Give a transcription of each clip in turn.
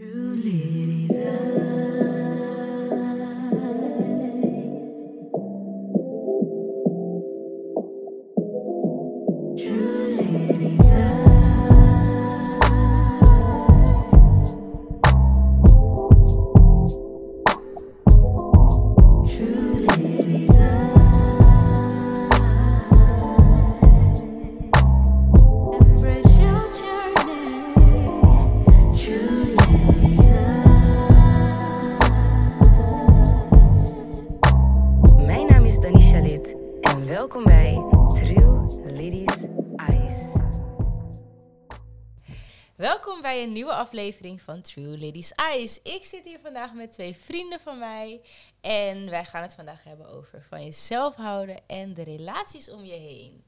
True ladies ah. Aflevering van True Ladies Eyes. Ik zit hier vandaag met twee vrienden van mij. En wij gaan het vandaag hebben over van jezelf houden en de relaties om je heen.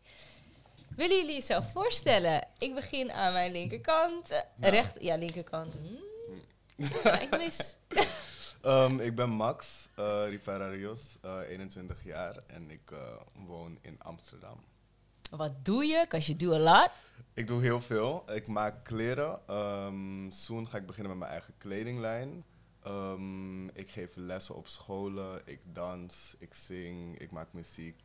Willen jullie jezelf voorstellen? Ik begin aan mijn linkerkant. Eh, Recht, ja, linkerkant. Hmm. Kijk mis. Ehm, ik ben Max eh Rivera Rios, eh, 21 jaar en ik eh, woon in Amsterdam. Wat doe je? Because you do a lot. Ik doe heel veel. Ik maak kleren. Ehm soon ga ik beginnen met mijn eigen kledinglijn. Ehm, ik geef lessen op scholen. Ik dans. Ik zing. Ik maak muziek.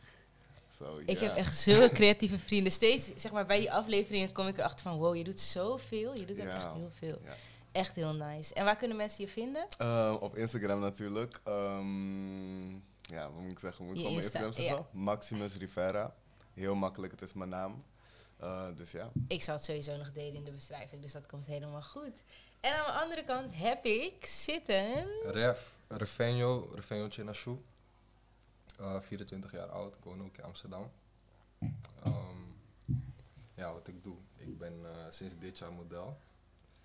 So, Ik heb echt zulke creatieve vrienden. Steeds, zeg maar, bij die afleveringen kom ik erachter van... Wow, je doet zoveel. Je doet echt heel veel. Echt heel nice. En waar kunnen mensen je vinden? Eh, op Instagram natuurlijk. Ehm, ja, wat moet ik zeggen? Moet ik op Instagram zeggen? Maximus Rivera. Heel makkelijk, het is mijn naam. Eh, dus ja. Ik zal het sowieso nog delen in de beschrijving, dus dat komt helemaal goed. En aan de andere kant heb ik zitten... Ref, Refenio, Refenio Chinashu. Eh 24 jaar oud, ik woon ook in Amsterdam. Ehm, ja, wat ik doe. Ik ben eh, sinds dit jaar model.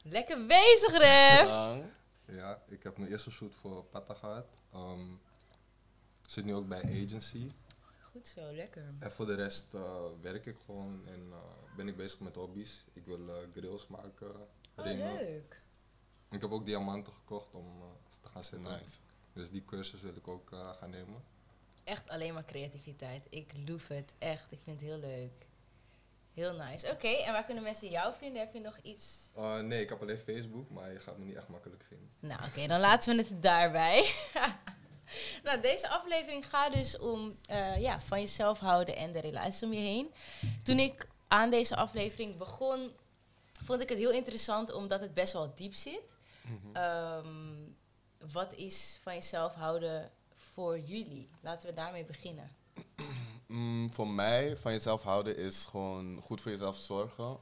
Lekker bezig, Ref! Ja, ik heb mijn eerste shoot voor Pata gehad. Ehm, zit nu ook bij agency. Goed zo, lekker. En voor de rest eh, werk ik gewoon en eh, ben ik bezig met hobby's. Ik wil eh, grills maken, Oh, ringen. leuk. Ik heb ook diamanten gekocht om eh, te gaan zetten. Nice. Dus die cursus wil ik ook eh, gaan nemen. Echt alleen maar creativiteit. Ik love het, echt. Ik vind het heel leuk. Heel nice. Oké, en waar kunnen mensen jou vinden? Heb je nog iets... Uh, nee, ik heb alleen Facebook, maar je gaat me niet echt makkelijk vinden. Nou, oké, dan laten we het daarbij. nou, deze aflevering gaat dus om eh, ja, van jezelf houden en de relaties om je heen. Toen ik aan deze aflevering begon, vond ik het heel interessant omdat het best wel diep zit. Mhm. Ehm, wat is van jezelf houden voor jullie? Laten we daarmee beginnen. Mm, voor mij, van jezelf houden is gewoon goed voor jezelf zorgen.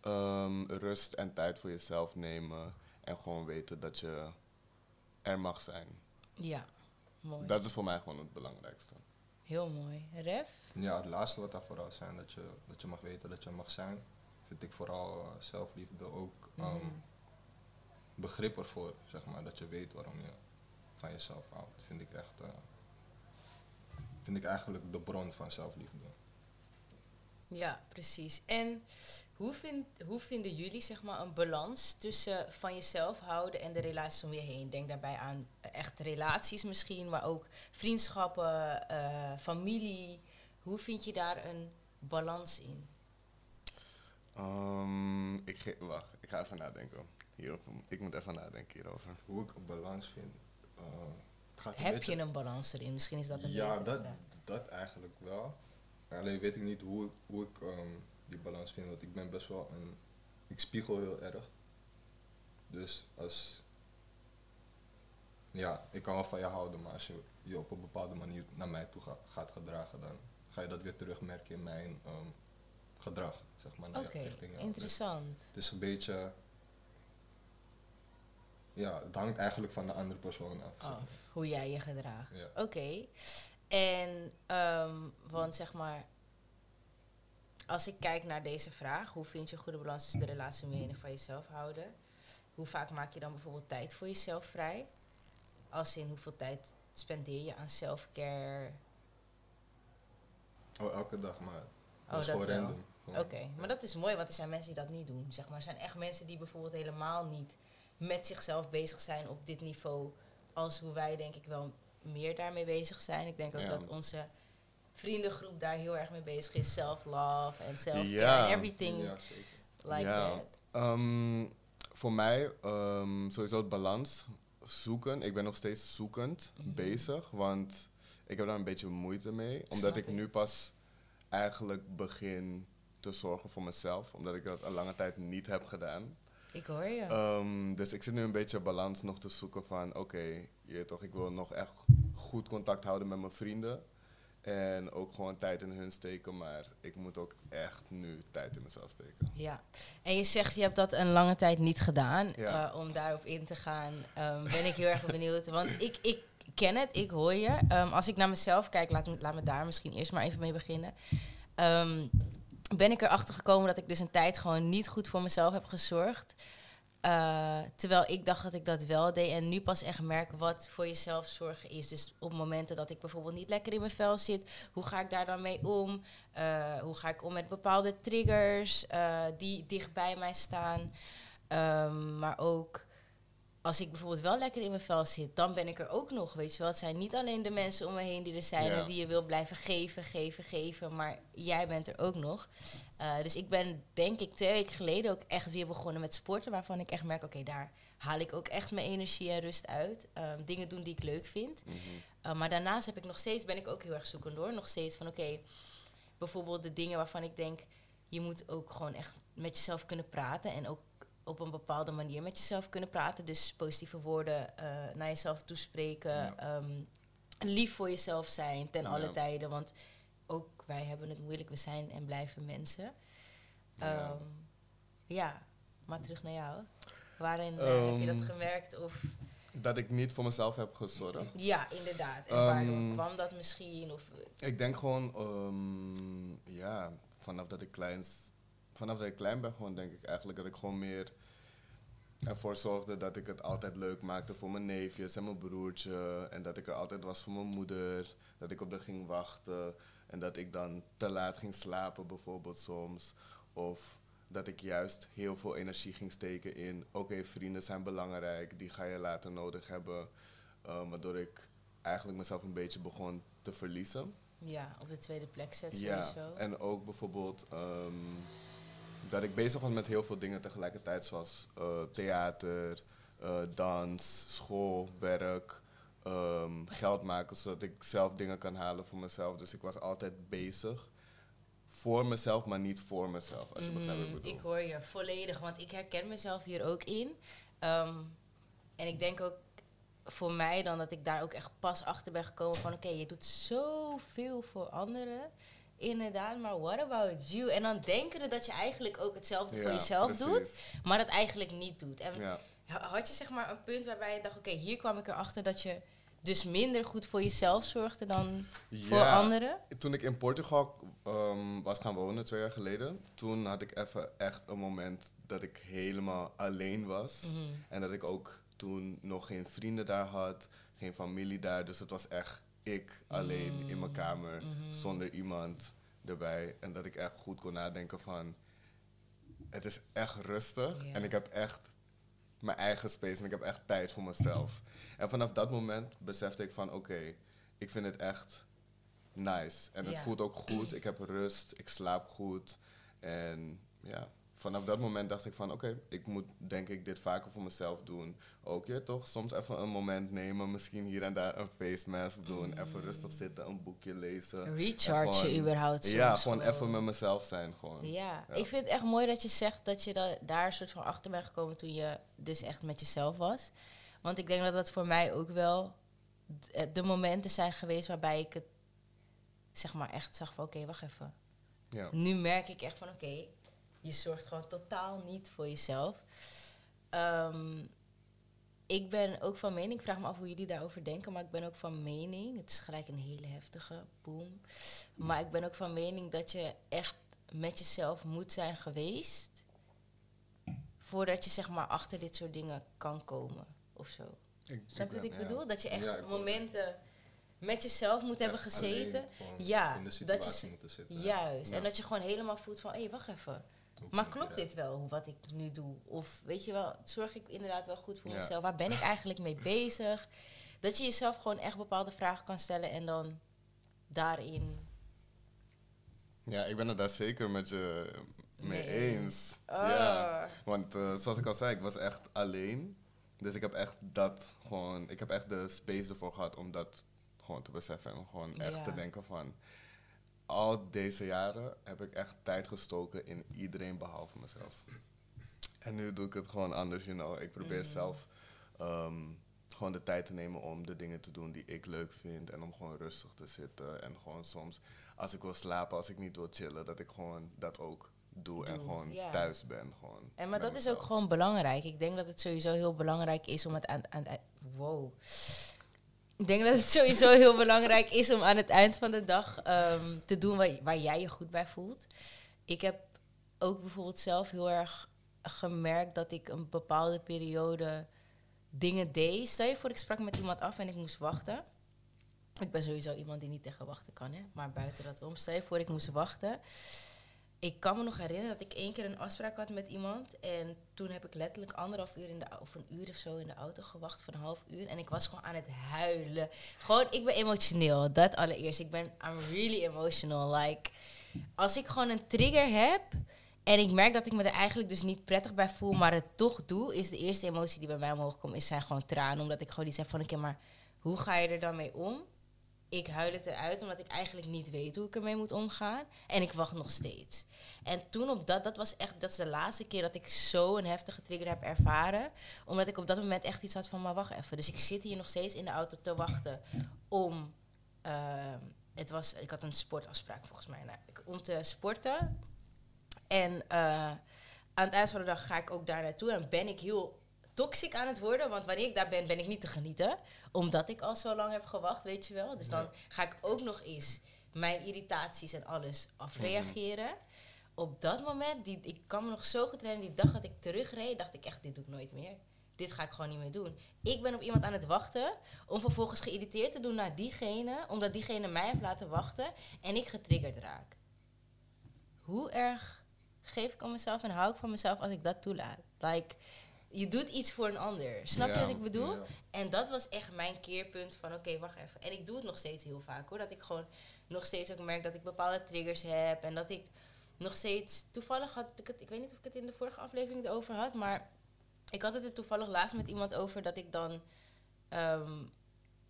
Ehm, rust en tijd voor jezelf nemen. En gewoon weten dat je er mag zijn. Ja, mooi. Dat is voor mij gewoon het belangrijkste. Heel mooi. Ref? Ja, het laatste wat daar vooral zijn, dat je, dat je mag weten dat je mag zijn, vind ik vooral eh, zelfliefde ook ehm, Mhm. begrip ervoor, zeg maar. Dat je weet waarom je van jezelf houdt, vind ik echt, eh, vind ik eigenlijk de bron van zelfliefde. Ja, precies. En hoe, vind, hoe vinden jullie zeg maar, een balans tussen van jezelf houden en de relaties om je heen? Denk daarbij aan eh, echt relaties misschien, maar ook vriendschappen, eh, familie. Hoe vind je daar een balans in? Ehm, ik, ge- wacht, ik ga even nadenken. Hierover. Ik moet even nadenken hierover. Hoe ik een balans vind. eh, het gaat Heb beetje- je een balans erin? Misschien is dat een Ja, dat, vraag. dat eigenlijk wel. Alleen weet ik niet hoe, ik- hoe ik ehm, die balans vind, want ik ben best wel een... Ik spiegel heel erg. Dus als... Ja, ik kan wel van je houden, maar als je je op een bepaalde manier naar mij toe ga- gaat gedragen, dan ga je dat weer terugmerken in mijn ehm, gedrag, zeg maar. Oké. Dus interessant. het is een beetje... Ja, het hangt eigenlijk van de andere persoon af. zeg Af, maar. hoe jij je gedraagt. Ja. Oké. En, ehm, want zeg maar, als ik kijk naar deze vraag, hoe vind je een goede balans tussen de relatie heen en van jezelf houden? Hoe vaak maak je dan bijvoorbeeld tijd voor jezelf vrij? Als in hoeveel tijd spendeer je aan self-care? Oh, elke dag, maar Oh, dat is gewoon random. Oké, maar dat is mooi, want er zijn mensen die dat niet doen. Zeg maar. Er zijn echt mensen die bijvoorbeeld helemaal niet met zichzelf bezig zijn op dit niveau. Als hoe wij denk ik wel meer daarmee bezig zijn. Ik denk ook Ja. dat onze vriendengroep daar heel erg mee bezig is. Self-love en self-care Ja. en everything Ja, zeker. like Ja. that. Ehm, voor mij ehm, sowieso het balans zoeken. Ik ben nog steeds zoekend bezig, want ik heb daar een beetje moeite mee. Omdat ik ik. nu pas eigenlijk begin te zorgen voor mezelf, omdat ik dat een lange tijd niet heb gedaan. Ik hoor je. Ehm, dus ik zit nu een beetje balans nog te zoeken van, oké, je toch, ik wil nog echt goed contact houden met mijn vrienden. En ook gewoon tijd in hun steken, maar ik moet ook echt nu tijd in mezelf steken. Ja, en je zegt je hebt dat een lange tijd niet gedaan. Ja. Eh, om daarop in te gaan, ehm, ben ik heel erg benieuwd. Want ik, ik ken het, ik hoor je. Ehm, als ik naar mezelf kijk, laat me, laat me daar misschien eerst maar even mee beginnen. Ehm, ben ik erachter gekomen dat ik dus een tijd gewoon niet goed voor mezelf heb gezorgd. Eh, terwijl ik dacht dat ik dat wel deed en nu pas echt merk wat voor jezelf zorgen is. Dus op momenten dat ik bijvoorbeeld niet lekker in mijn vel zit, hoe ga ik daar dan mee om? Eh, hoe ga ik om met bepaalde triggers eh, die dicht bij mij staan? Ehm, maar ook als ik bijvoorbeeld wel lekker in mijn vel zit, dan ben ik er ook nog. Weet je wel, het zijn niet alleen de mensen om me heen die er zijn Ja. en die je wil blijven geven, geven, geven, maar jij bent er ook nog. Eh, dus ik ben denk ik twee weken geleden ook echt weer begonnen met sporten, waarvan ik echt merk, oké, daar haal ik ook echt mijn energie en rust uit. Ehm, dingen doen die ik leuk vind. Uh, maar daarnaast heb ik nog steeds, ben ik ook heel erg zoekend hoor. Nog steeds van oké, bijvoorbeeld de dingen waarvan ik denk, je moet ook gewoon echt met jezelf kunnen praten. En ook op een bepaalde manier met jezelf kunnen praten. Dus positieve woorden eh, naar jezelf toespreken. Ja. ehm, lief voor jezelf zijn ten alle Ja. tijden. Want ook wij hebben het moeilijk. We zijn en blijven mensen. Ja. Ehm, ja, maar terug naar jou. Waarin eh, heb je dat Ehm, gemerkt? Of Dat ik niet voor mezelf heb gezorgd. ja, inderdaad. En waardoor Ehm, kwam dat misschien? Of, Ik denk gewoon, ja, vanaf dat ik klein, vanaf dat ik klein ben, gewoon denk ik eigenlijk dat ik gewoon meer ervoor zorgde dat ik het altijd leuk maakte voor mijn neefjes en mijn broertje. En dat ik er altijd was voor mijn moeder. Dat ik op haar ging wachten. En dat ik dan te laat ging slapen bijvoorbeeld soms. Of dat ik juist heel veel energie ging steken in, oké, vrienden zijn belangrijk, die ga je later nodig hebben. Eh, waardoor ik eigenlijk mezelf een beetje begon te verliezen. ja, op de tweede plek zet Ja, sowieso. en ook bijvoorbeeld ehm, dat ik bezig was met heel veel dingen tegelijkertijd, zoals eh, theater, eh, dans, school, werk, ehm, geld maken, zodat ik zelf dingen kan halen voor mezelf. Dus ik was altijd bezig voor mezelf, maar niet voor mezelf, als je begrijpt wat ik Mm, bedoel. ik hoor je volledig, want ik herken mezelf hier ook in. Ehm, en ik denk ook voor mij dan dat ik daar ook echt pas achter ben gekomen van... oké, je doet zoveel voor anderen, inderdaad, maar what about you? En dan denken dat je eigenlijk ook hetzelfde voor jezelf doet, maar dat eigenlijk niet doet. En Ja. had je zeg maar een punt waarbij je dacht... oké, hier kwam ik erachter dat je dus minder goed voor jezelf zorgde dan voor anderen? Toen ik in Portugal ehm, was gaan wonen, twee jaar geleden, toen had ik even echt een moment dat ik helemaal alleen was. Mhm. En dat ik ook toen nog geen vrienden daar had, geen familie daar. Dus het was echt ik alleen in mijn kamer, zonder iemand erbij. En dat ik echt goed kon nadenken van, het is echt rustig. En ik heb echt mijn eigen space en ik heb echt tijd voor mezelf. En vanaf dat moment besefte ik van, oké, ik vind het echt nice. En het voelt ook goed, ik heb rust, ik slaap goed. En ja, vanaf dat moment dacht ik van, oké, ik moet denk ik dit vaker voor mezelf doen. Ook je toch, soms even een moment nemen, misschien hier en daar een face mask doen, even rustig zitten, een boekje lezen. En Recharge gewoon- überhaupt soms Ja, gewoon even met mezelf zijn gewoon. Ja, Ja. ik vind het echt mooi dat je zegt dat je da daar een soort van achter bent gekomen toen je dus echt met jezelf was. Want ik denk dat dat voor mij ook wel eh, de momenten zijn geweest waarbij ik het zeg maar echt zag van oké, wacht even. Ja. Nu merk ik echt van oké, je zorgt gewoon totaal niet voor jezelf. Ehm, ik ben ook van mening, ik vraag me af hoe jullie daarover denken, maar ik ben ook van mening, het is gelijk een hele heftige boom, maar ik ben ook van mening dat je echt met jezelf moet zijn geweest voordat je zeg maar achter dit soort dingen kan komen of zo. Ik, Snap je wat ik ja. bedoel? Dat je echt Ja, momenten met jezelf moet hebben gezeten. alleen Ja, in de dat situatie je- moeten zitten. Juist. Ja. En dat je gewoon helemaal voelt van, hé, wacht even. Maar klopt dit wel, wat ik nu doe? Of weet je wel, zorg ik inderdaad wel goed voor Ja. mezelf? Waar ben ik eigenlijk mee bezig? Dat je jezelf gewoon echt bepaalde vragen kan stellen en dan daarin. Ja, ik ben het daar zeker met je, mee Nee. eens. Oh. Ja. Want eh, zoals ik al zei, ik was echt alleen. Dus ik heb echt dat gewoon, ik heb echt de space ervoor gehad om dat gewoon te beseffen. En gewoon echt Ja. te denken van, al deze jaren heb ik echt tijd gestoken in iedereen behalve mezelf. En nu doe ik het gewoon anders, you know. Ik probeer Mhm. zelf ehm, gewoon de tijd te nemen om de dingen te doen die ik leuk vind. En om gewoon rustig te zitten. En gewoon soms, als ik wil slapen, als ik niet wil chillen, dat ik gewoon dat ook doe. en gewoon thuis ben. Gewoon En maar dat is ook gewoon belangrijk. Ik denk dat het sowieso heel belangrijk is om het aan, aan aan- wow. Ik denk dat het sowieso heel belangrijk is om aan het eind van de dag ehm, te doen waar, waar jij je goed bij voelt. Ik heb ook bijvoorbeeld zelf heel erg gemerkt dat ik een bepaalde periode dingen deed. Stel je voor, ik sprak met iemand af en ik moest wachten. Ik ben sowieso iemand die niet tegen wachten kan, hè? maar buiten dat om. Stel je voor, ik moest wachten. Ik kan me nog herinneren dat ik één keer een afspraak had met iemand. En toen heb ik letterlijk anderhalf uur in de, of een uur of zo in de auto gewacht voor een half uur. En ik was gewoon aan het huilen. Gewoon, ik ben emotioneel. Dat allereerst. Ik ben, I'm really emotional. Like, als ik gewoon een trigger heb. En ik merk dat ik me er eigenlijk dus niet prettig bij voel, maar het toch doe, is de eerste emotie die bij mij omhoog komt, is zijn gewoon tranen. Omdat ik gewoon iets heb van, oké, maar hoe ga je er dan mee om? Ik huil het eruit omdat ik eigenlijk niet weet hoe ik ermee moet omgaan. En ik wacht nog steeds. En toen op dat, dat was echt, dat is de laatste keer dat ik zo een heftige trigger heb ervaren. Omdat ik op dat moment echt iets had van, maar wacht even. Dus ik zit hier nog steeds in de auto te wachten om, ehm, het was, ik had een sportafspraak volgens mij, nou, om te sporten. En eh, aan het eind van de dag ga ik ook daar naartoe en ben ik heel toxic aan het worden. Want wanneer ik daar ben, ben ik niet te genieten. Omdat ik al zo lang heb gewacht, weet je wel. Dus dan ga ik ook nog eens mijn irritaties en alles afreageren. Op dat moment, die, ik kan me nog zo goed herinneren, die dag dat ik terugreed, dacht ik echt, dit doe ik nooit meer. Dit ga ik gewoon niet meer doen. Ik ben op iemand aan het wachten om vervolgens geïrriteerd te doen naar diegene, omdat diegene mij heeft laten wachten en ik getriggerd raak. Hoe erg geef ik aan mezelf en hou ik van mezelf als ik dat toelaat? Like, je doet iets voor een ander. Snap je Ja, wat ik bedoel? ja. En dat was echt mijn keerpunt van oké, wacht even. En ik doe het nog steeds heel vaak hoor. Dat ik gewoon nog steeds ook merk dat ik bepaalde triggers heb. En dat ik nog steeds... Toevallig had ik het... Ik weet niet of ik het in de vorige aflevering erover had. Maar ik had het er toevallig laatst met iemand over dat ik dan... ehm,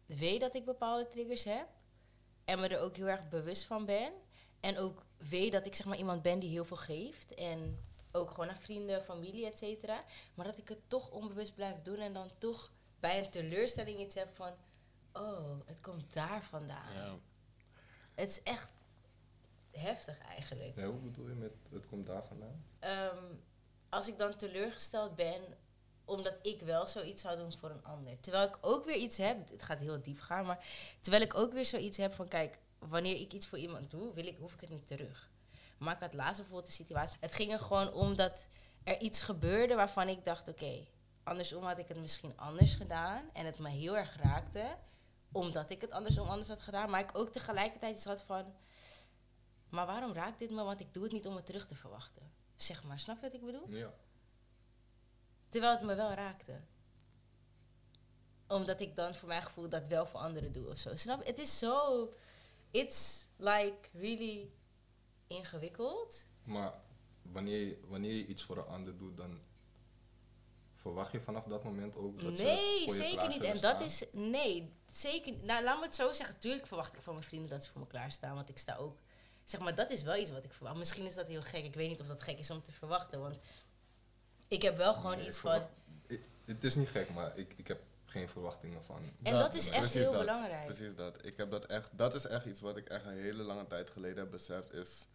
weet dat ik bepaalde triggers heb. En me er ook heel erg bewust van ben. En ook weet dat ik zeg maar iemand ben die heel veel geeft. En ook gewoon naar vrienden, familie, et cetera. Maar dat ik het toch onbewust blijf doen. En dan toch bij een teleurstelling iets heb van... Oh, het komt daar vandaan. Ja. Het is echt heftig eigenlijk. Ja, hoe bedoel je met het komt daar vandaan? Ehm, als ik dan teleurgesteld ben omdat ik wel zoiets zou doen voor een ander. Terwijl ik ook weer iets heb, het gaat heel diep gaan, maar terwijl ik ook weer zoiets heb van kijk, wanneer ik iets voor iemand doe, wil ik, hoef ik het niet terug. Maar ik had laatst bijvoorbeeld de situatie, het ging er gewoon om dat er iets gebeurde waarvan ik dacht oké, andersom had ik het misschien anders gedaan en het me heel erg raakte, omdat ik het andersom anders had gedaan, maar ik ook tegelijkertijd iets had van, maar waarom raakt dit me? Want ik doe het niet om het terug te verwachten. Zeg maar, snap je wat ik bedoel? Ja. Terwijl het me wel raakte. Omdat ik dan voor mijn gevoel dat wel voor anderen doe of zo. Snap? Het is zo... It's like really ingewikkeld. Maar wanneer, je- wanneer je iets voor een ander doet, dan verwacht je vanaf dat moment ook dat ze nee, voor je zeker niet. En dat is... Nee, zeker niet. Nou, laat me het zo zeggen. Tuurlijk verwacht ik van mijn vrienden dat ze voor me klaarstaan. Want ik sta ook... Zeg maar, dat is wel iets wat ik verwacht. Misschien is dat heel gek. Ik weet niet of dat gek is om te verwachten. Want ik heb wel gewoon Nee, iets van... ik- Het is niet gek, maar ik, ik heb geen verwachtingen van. En dat is echt precies heel dat, belangrijk. Precies dat. Ik heb dat echt, dat is echt iets wat ik echt een hele lange tijd geleden heb beseft. Is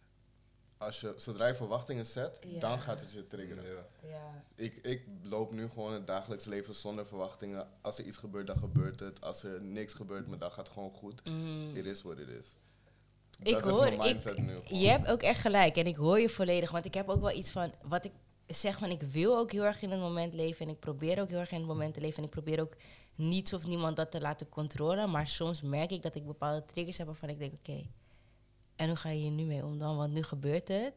als je, zodra je verwachtingen zet, Ja. dan gaat het je triggeren. Ja. Ja. Ik, ik loop nu gewoon het dagelijks leven zonder verwachtingen. Als er iets gebeurt, dan gebeurt het. Als er niks gebeurt, mijn dag gaat gewoon goed. Mm. It is what it is. Ik dat hoor, is mijn mindset ik, nu. gewoon. je hebt ook echt gelijk en ik hoor je volledig, want ik heb ook wel iets van, wat ik zeg van, ik wil ook heel erg in het moment leven en ik probeer ook heel erg in het moment te leven en ik probeer ook niets of niemand dat te laten controleren, maar soms merk ik dat ik bepaalde triggers heb waarvan ik denk, oké, en hoe ga je hier nu mee om dan, want nu gebeurt het.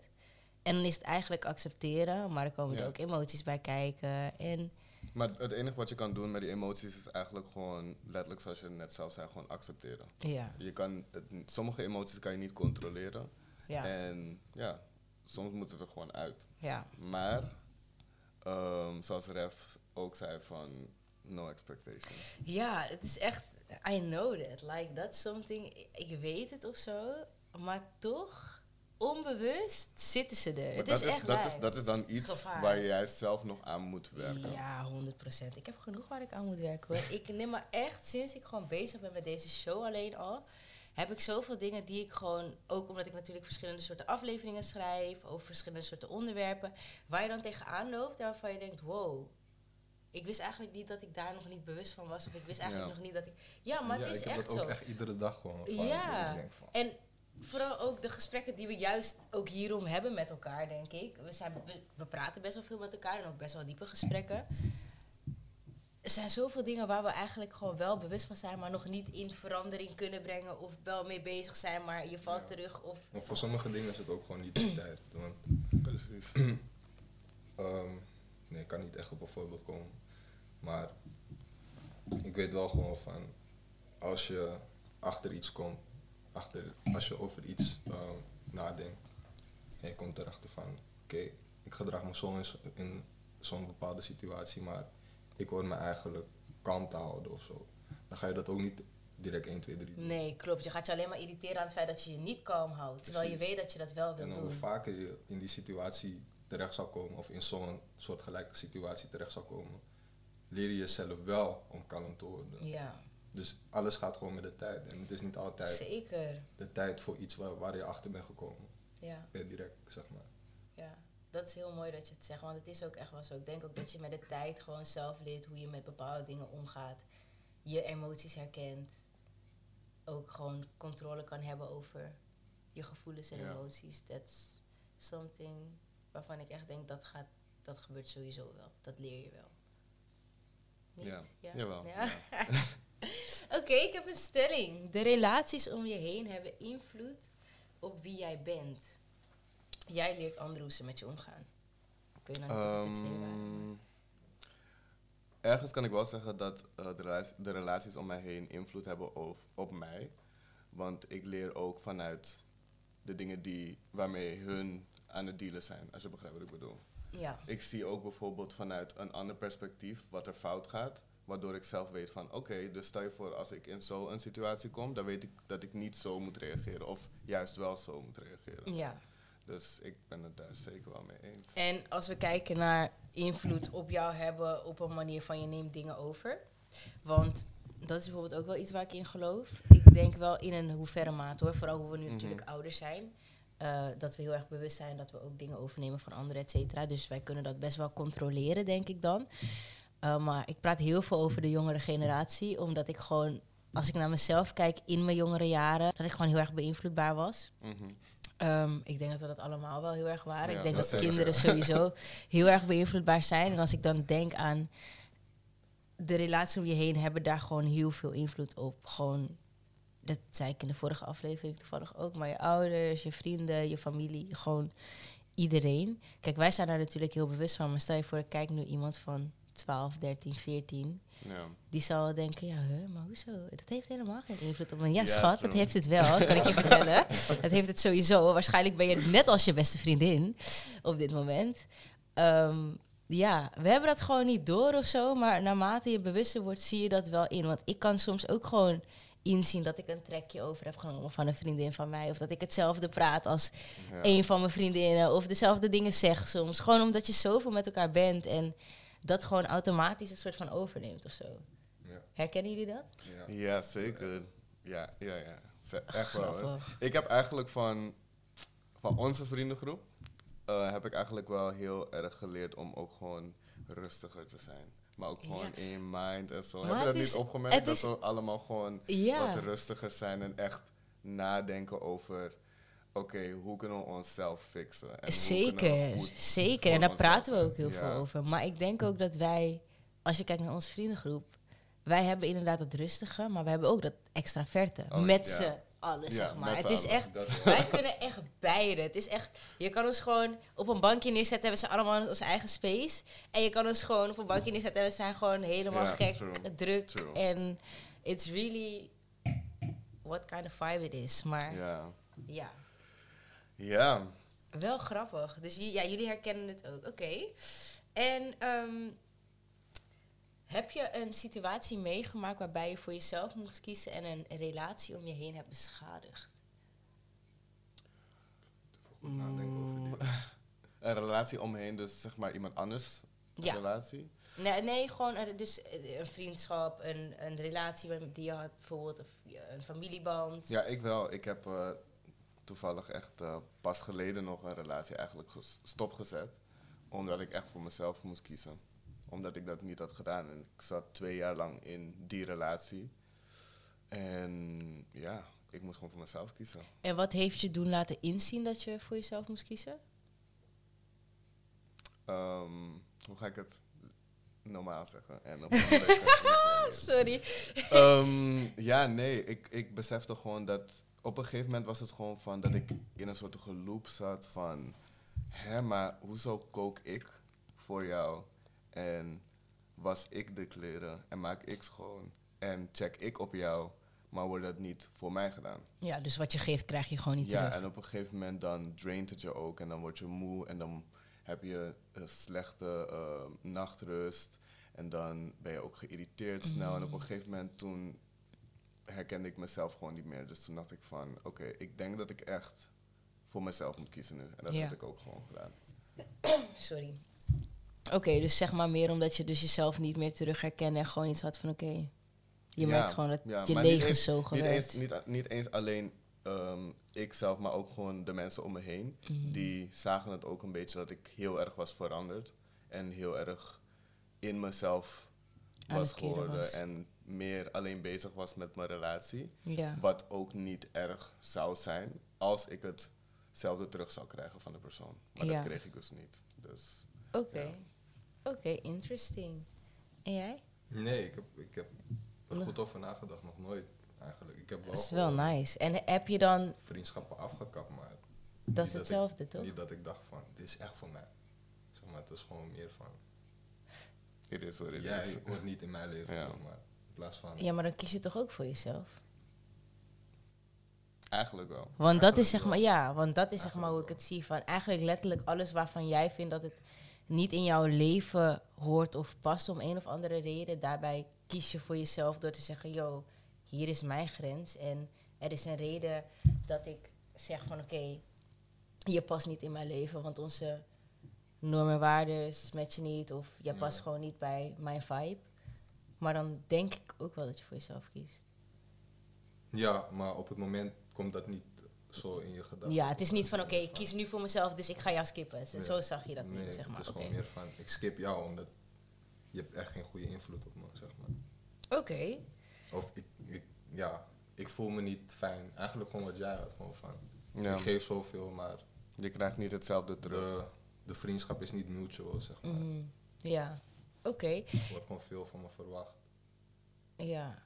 En dan is het eigenlijk accepteren, maar er komen er ook emoties bij kijken en Maar het enige wat je kan doen met die emoties is eigenlijk gewoon, letterlijk zoals je net zelf zei, gewoon accepteren. ja, Je kan het, sommige emoties kan je niet controleren. ja. En ja, soms moet het er gewoon uit. Ja. Maar, ehm, zoals Ref ook zei van, no expectations. Ja, het is echt, I know that. Like, that's something, ik weet het of zo, maar toch, onbewust zitten ze er. Het dat, is is, echt dat, is, dat is dan iets Gevaar. waar juist zelf nog aan moet werken. Ja, 100%. Ik heb genoeg waar ik aan moet werken hoor. Ik neem maar echt, sinds ik gewoon bezig ben met deze show alleen al, heb ik zoveel dingen die ik gewoon, ook omdat ik natuurlijk verschillende soorten afleveringen schrijf, over verschillende soorten onderwerpen, waar je dan tegenaan loopt en waarvan je denkt, wow. Ik wist eigenlijk niet dat ik daar nog niet bewust van was. Of ik wist eigenlijk Ja. nog niet dat ik... Ja, maar ja, het is ik heb echt dat ook zo. echt iedere dag gewoon. Ja. dat ik denk van, En vooral ook de gesprekken die we juist ook hierom hebben met elkaar, denk ik. We, zijn, we, we praten best wel veel met elkaar en ook best wel diepe gesprekken. Er zijn zoveel dingen waar we eigenlijk gewoon wel bewust van zijn, maar nog niet in verandering kunnen brengen. Of wel mee bezig zijn, maar je valt Ja. terug. Of, Maar voor sommige dingen is het ook gewoon niet de tijd. Want Precies. Ehm, nee, ik kan niet echt op een voorbeeld komen. Maar ik weet wel gewoon van, als je achter iets komt, achter, als je over iets ehm, nadenkt, en je komt erachter van, oké, ik gedraag me zo in, zo- in zo'n bepaalde situatie, maar ik hoor me eigenlijk kalm te houden of zo. Dan ga je dat ook niet direct 1, 2, 3 doen. nee, klopt. Je gaat je alleen maar irriteren aan het feit dat je je niet kalm houdt. Terwijl je weet dat je dat wel En wilt hoe doen. vaker je in die situatie terecht zou komen, of in zo'n soortgelijke situatie terecht zou komen, leer je jezelf wel om kalm te worden. Ja, Dus alles gaat gewoon met de tijd. En het is niet altijd zeker. de tijd voor iets waar, waar je achter bent gekomen. Ja. Per direct, zeg maar. Ja, dat is heel mooi dat je het zegt, want het is ook echt wel zo. Ik denk ook dat je met de tijd gewoon zelf leert hoe je met bepaalde dingen omgaat. Je emoties herkent. Ook gewoon controle kan hebben over je gevoelens en Ja. emoties. That's something waarvan ik echt denk dat gaat, dat gebeurt sowieso wel. Dat leer je wel. Niet? Ja, jawel. Ja? Oké, ik heb een stelling. De relaties om je heen hebben invloed op wie jij bent. Jij leert anderen hoe ze met je omgaan. Ik weet nou niet of het de twee waren. Ehm, ergens kan ik wel zeggen dat eh, de, relaties, de relaties om mij heen invloed hebben op, op mij. Want ik leer ook vanuit de dingen die, waarmee hun aan het dealen zijn, als je begrijpt wat ik bedoel. Ja, Ik zie ook bijvoorbeeld vanuit een ander perspectief wat er fout gaat. Waardoor ik zelf weet van oké, dus stel je voor als ik in zo'n situatie kom, dan weet ik dat ik niet zo moet reageren. Of juist wel zo moet reageren. ja. Dus ik ben het daar zeker wel mee eens. En als we kijken naar invloed op jou hebben op een manier van je neemt dingen over. Want dat is bijvoorbeeld ook wel iets waar ik in geloof. Ik denk wel in een hoeverre mate hoor. Vooral hoe we nu Mhm. natuurlijk ouder zijn. eh, dat we heel erg bewust zijn dat we ook dingen overnemen van anderen, et cetera. Dus wij kunnen dat best wel controleren, denk ik dan. Eh, maar ik praat heel veel over de jongere generatie. Omdat ik gewoon, als ik naar mezelf kijk in mijn jongere jaren, dat ik gewoon heel erg beïnvloedbaar was. Mhm. Ehm, ik denk dat we dat allemaal wel heel erg waren. Ja, ik denk dat kinderen ja. sowieso heel erg beïnvloedbaar zijn. En als ik dan denk aan de relatie om je heen, hebben daar gewoon heel veel invloed op. Gewoon, dat zei ik in de vorige aflevering toevallig ook. Maar je ouders, je vrienden, je familie, gewoon iedereen. Kijk, wij zijn daar natuurlijk heel bewust van. Maar stel je voor, ik kijk nu iemand van 12, 13, 14. Ja. Die zal denken, ja, hè, maar hoezo? Dat heeft helemaal geen invloed op me. Ja, Ja, schat, dat heeft het wel, kan ik je vertellen. Dat heeft het sowieso. Waarschijnlijk ben je net als je beste vriendin op dit moment. Ehm, ja, we hebben dat gewoon niet door of zo. Maar naarmate je bewuster wordt, zie je dat wel in. Want ik kan soms ook gewoon inzien dat ik een trekje over heb genomen van een vriendin van mij. Of dat ik hetzelfde praat als Ja. een van mijn vriendinnen. Of dezelfde dingen zeg soms. Gewoon omdat je zoveel met elkaar bent. En dat gewoon automatisch een soort van overneemt of zo. Ja. Herkennen jullie dat? Ja. Ja, zeker. Ja, ja, ja. Echt wel. hoor. Ik heb eigenlijk van, van onze vriendengroep, eh, heb ik eigenlijk wel heel erg geleerd om ook gewoon rustiger te zijn. Maar ook gewoon Ja. in je mind en zo. Maar heb je dat is- niet opgemerkt? Dat is- we allemaal gewoon Ja. wat rustiger zijn en echt nadenken over... Oké, hoe kunnen we onszelf fixen? En Zeker, zeker. En daar praten we ook heel veel over. Maar ik denk ook dat wij, als je kijkt naar onze vriendengroep, wij hebben inderdaad het rustige, maar we hebben ook dat extraverte. Oh, met ja. z'n allen, Ja, zeg maar. Het is echt, Dat wij kunnen echt beide. Het is echt, je kan ons gewoon op een bankje neerzetten, hebben ze allemaal onze eigen space. En je kan ons gewoon op een bankje neerzetten en we zijn gewoon helemaal gek, true, druk. En it's really what kind of vibe it is. Maar ja, Ja. Ja, Wel grappig. Dus ja, jullie herkennen het ook. Oké. En ehm, heb je een situatie meegemaakt waarbij je voor jezelf moest kiezen en een relatie om je heen hebt beschadigd? Goed nadenken over die. Een relatie omheen, dus zeg maar iemand anders Ja. relatie. Nee, nee gewoon een, dus een vriendschap, een, een relatie die je had, bijvoorbeeld of een familieband. Ja, ik wel. Ik heb eh, toevallig echt eh, pas geleden nog een relatie eigenlijk stopgezet. Omdat ik echt voor mezelf moest kiezen. Omdat ik dat niet had gedaan. En ik zat twee jaar lang in die relatie. En ja, ik moest gewoon voor mezelf kiezen. En wat heeft je doen laten inzien dat je voor jezelf moest kiezen? Ehm, hoe ga ik het normaal zeggen? En manier. Sorry. Ehm, ja, nee, ik, ik besefte gewoon dat op een gegeven moment was het gewoon van dat ik in een soort loop zat van, hè, maar hoezo kook ik voor jou en was ik de kleren en maak ik schoon en check ik op jou, maar wordt dat niet voor mij gedaan? Ja, dus wat je geeft krijg je gewoon niet Ja, terug. en op een gegeven moment dan draint het je ook en dan word je moe en dan heb je een slechte eh, nachtrust en dan ben je ook geïrriteerd snel. En op een gegeven moment toen herkende ik mezelf gewoon niet meer. Dus toen dacht ik van, oké, ik denk dat ik echt voor mezelf moet kiezen nu. En dat Ja. heb ik ook gewoon gedaan. Sorry. Oké, dus zeg maar meer omdat je dus jezelf niet meer terug herkende en gewoon iets had van oké. Je Ja, merkt gewoon dat ja, je maar niet eens- leeggezogen Niet eens, niet, niet eens alleen ehm ik zelf, maar ook gewoon de mensen om me heen. Mhm. Die zagen het ook een beetje dat ik heel erg was veranderd. En heel erg in mezelf was geworden. was. En meer alleen bezig was met mijn relatie. Ja. Wat ook niet erg zou zijn als ik hetzelfde terug zou krijgen van de persoon. Maar Ja. dat kreeg ik dus niet. Dus Oké. Ja. Oké, interesting. En jij? Nee, ik heb, ik heb er goed over nagedacht, nog nooit eigenlijk. Ik heb wel, Dat is wel nice. En heb je dan, vriendschappen afgekapt, maar dat is ik- hetzelfde toch? niet dat ik dacht van, dit is echt voor mij. Zeg maar, het is gewoon meer van, it is what it jij is. hoort niet in mijn leven, Ja. zeg maar. Plaats van, Ja, maar dan kies je toch ook voor jezelf? Eigenlijk wel. Want dat is zeg wel. maar, ja, want dat is zeg maar hoe ik het zie. Van eigenlijk letterlijk alles waarvan jij vindt dat het niet in jouw leven hoort of past om een of andere reden. Daarbij kies je voor jezelf door te zeggen, yo, hier is mijn grens. En er is een reden dat ik zeg van oké, je past niet in mijn leven. Want onze normen en waarden matchen niet. Of jij Ja. past gewoon niet bij mijn vibe. Maar dan denk ik ook wel dat je voor jezelf kiest. ja, maar op het moment komt dat niet zo in je gedachten. Ja, het is niet van oké, ik kies nu voor mezelf, dus ik ga jou skippen. Zo- Nee. Zo zag je dat nee, niet, zeg maar. het is gewoon meer van, ik skip jou omdat je hebt echt geen goede invloed op me, zeg maar. Oké. Of ik, ik, ja, ik voel me niet fijn. Eigenlijk gewoon wat jij had, gewoon van, Ja. ik geef zoveel, maar Je krijgt niet hetzelfde terug. de, de vriendschap is niet mutual, zeg maar. Mhm. Ja, oké. Er wordt gewoon veel van me verwacht. Ja.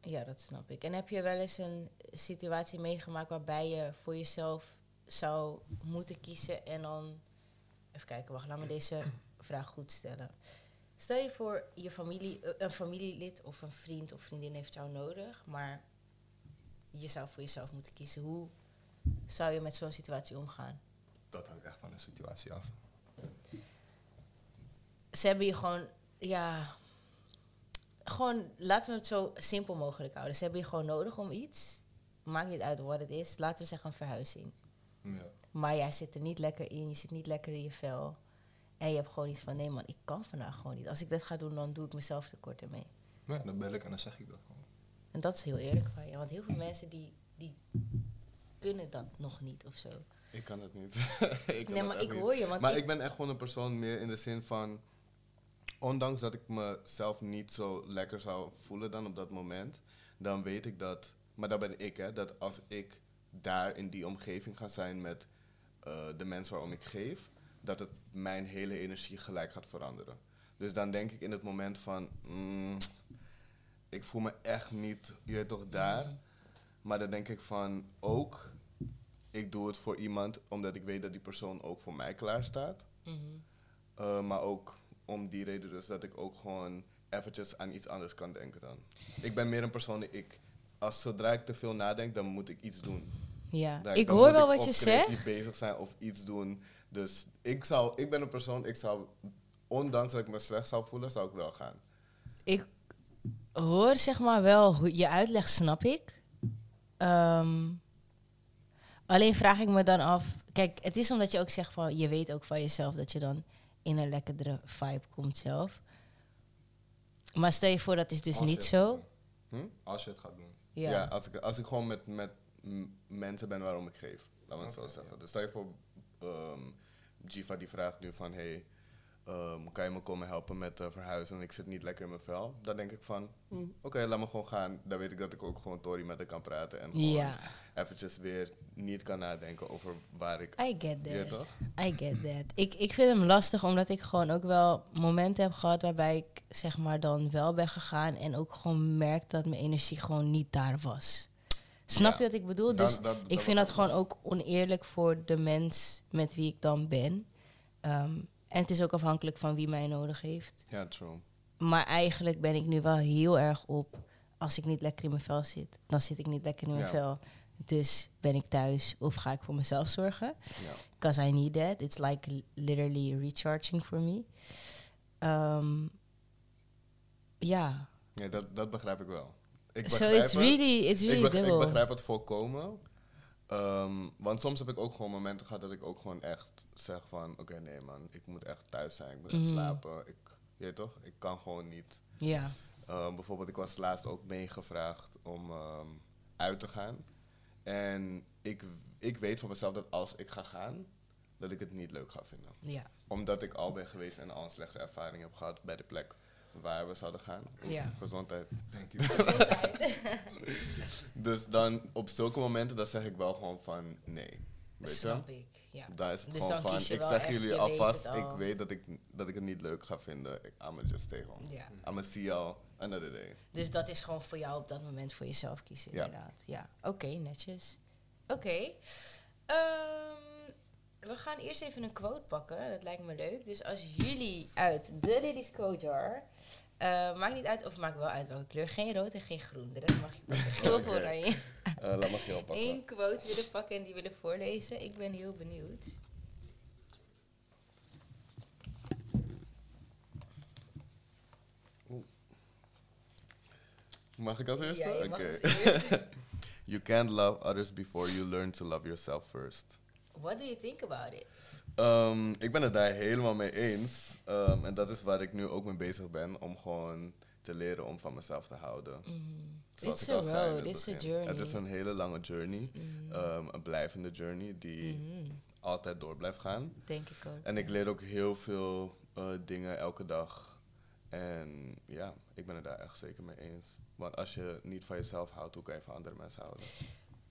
Ja, dat snap ik. En heb je wel eens een situatie meegemaakt waarbij je voor jezelf zou moeten kiezen en dan... Even kijken, wacht, laat me deze vraag goed stellen. Stel je voor, je familie, eh, een familielid of een vriend of vriendin heeft jou nodig, maar je zou voor jezelf moeten kiezen. Hoe zou je met zo'n situatie omgaan? Dat hangt echt van de situatie af. Ze hebben je gewoon, ja, gewoon, laten we het zo simpel mogelijk houden. Ze hebben je gewoon nodig om iets. Maakt niet uit wat het is. Laten we zeggen een verhuizing. Ja. Maar jij zit er niet lekker in, je zit niet lekker in je vel. En je hebt gewoon iets van, nee man, ik kan vandaag gewoon niet. Als ik dat ga doen, dan doe ik mezelf tekort ermee. Ja, dan bel ik en dan zeg ik dat gewoon. En dat is heel eerlijk van je. Want heel veel mensen die, die kunnen dat nog niet of zo. Ik kan het niet. ik kan nee, maar ik niet. hoor je. Want Maar ik, ik ben echt gewoon een persoon meer in de zin van... Ondanks dat ik mezelf niet zo lekker zou voelen dan op dat moment... dan weet ik dat... Maar dat ben ik, hè. Dat als ik daar in die omgeving ga zijn met eh, de mensen waarom ik geef... dat het mijn hele energie gelijk gaat veranderen. Dus dan denk ik in het moment van... mm, ik voel me echt niet, je weet toch, daar. Maar dan denk ik van ook... Ik doe het voor iemand omdat ik weet dat die persoon ook voor mij klaar staat. Mhm. Uh, maar ook om die reden dus dat ik ook gewoon eventjes aan iets anders kan denken dan. Ik ben meer een persoon die ik, als zodra ik te veel nadenk, dan moet ik iets doen. Ja, ik dan hoor wel wat je zegt. bezig zijn of iets doen. Dus ik zou, ik ben een persoon, ik zou, ondanks dat ik me slecht zou voelen, zou ik wel gaan. Ik hoor zeg maar wel hoe je uitleg, snap ik. Ehm, alleen vraag ik me dan af. Kijk, het is omdat je ook zegt van je weet ook van jezelf dat je dan in een lekkerdere vibe komt zelf. Maar stel je voor dat is dus Als niet zo. Hm? Als je het gaat doen. Ja. Ja, als, ik, als ik gewoon met, met mensen ben waarom ik geef. Laten we het zo zeggen. Dus stel je voor, ehm Jiva die vraagt nu van, hey, ehm, kan je me komen helpen met eh, verhuizen en ik zit niet lekker in mijn vel. Dan denk ik van, hm, oké, laat me gewoon gaan. Dan weet ik dat ik ook gewoon Tori met haar kan praten en gewoon eventjes weer niet kan nadenken over waar ik... I get Ja, that. toch? I get that. Ik, ik vind hem lastig omdat ik gewoon ook wel momenten heb gehad waarbij ik zeg maar dan wel ben gegaan en ook gewoon merk dat mijn energie gewoon niet daar was. Snap Ja. je wat ik bedoel? Dan- Dus dat- ik dat vind dat gewoon ook oneerlijk voor de mens met wie ik dan ben. Ehm, en het is ook afhankelijk van wie mij nodig heeft. Ja, true. Maar eigenlijk ben ik nu wel heel erg op. Als ik niet lekker in mijn vel zit, dan zit ik niet lekker in mijn Ja. vel. Dus ben ik thuis of ga ik voor mezelf zorgen. Ja. Because I need that. It's like li- literally recharging for me. Ehm, ja. Ja, dat, dat begrijp ik wel. Ik So begrijp it's het. really, it's ik, really ik dubbel. begrijp het volkomen. Ehm, want soms heb ik ook gewoon momenten gehad dat ik ook gewoon echt zeg van... Oké, nee man, ik moet echt thuis zijn. Ik moet Mhm. slapen. Ik, je weet toch? Ik kan gewoon niet. Ja. Ehm, bijvoorbeeld, ik was laatst ook meegevraagd om ehm, uit te gaan. En ik, ik weet van mezelf dat als ik ga gaan, dat ik het niet leuk ga vinden. Ja. Omdat ik al ben geweest en al een slechte ervaring heb gehad bij de plek waar we zouden gaan. Ja. Gezondheid. Thank you. Dus dan op zulke momenten, dan zeg ik wel gewoon van nee. Weet je? Snap ik. Ja. Daar is het Dus gewoon dan van, je ik zeg echt, jullie je alvast, ik weet dat ik, dat ik het niet leuk ga vinden. Ik- I'ma just stay home. ja. I'ma see y'all another day. Dus dat is gewoon voor jou op dat moment voor jezelf kiezen, Ja. inderdaad. Ja, oké, netjes. Oké. Ehm, we gaan eerst even een quote pakken. Dat lijkt me leuk. Dus als jullie uit de Ladies Quote Jar... eh, maakt niet uit, of maakt wel uit welke kleur. Geen rood en geen groen. De rest mag je pakken. Geel of Oké. oranje. Eh, laat me geel pakken. Eén quote willen pakken en die willen voorlezen. Ik ben heel benieuwd. Mag ik als eerste? Ja, je mag Oké. you can't love others before you learn to love yourself first. What do you think about it? Ehm, ik ben het daar helemaal mee eens. Ehm, en dat is waar ik nu ook mee bezig ben. Om gewoon te leren om van mezelf te houden. Zoals It's a road, it's a begin. journey. Het is een hele lange journey. Mhm. Ehm, een blijvende journey die Mhm. altijd door blijft gaan. Denk ik ook. En ik leer ook heel veel eh, dingen elke dag. En ja, ik ben het daar echt zeker mee eens. Want als je niet van jezelf houdt, hoe kan je van andere mensen houden?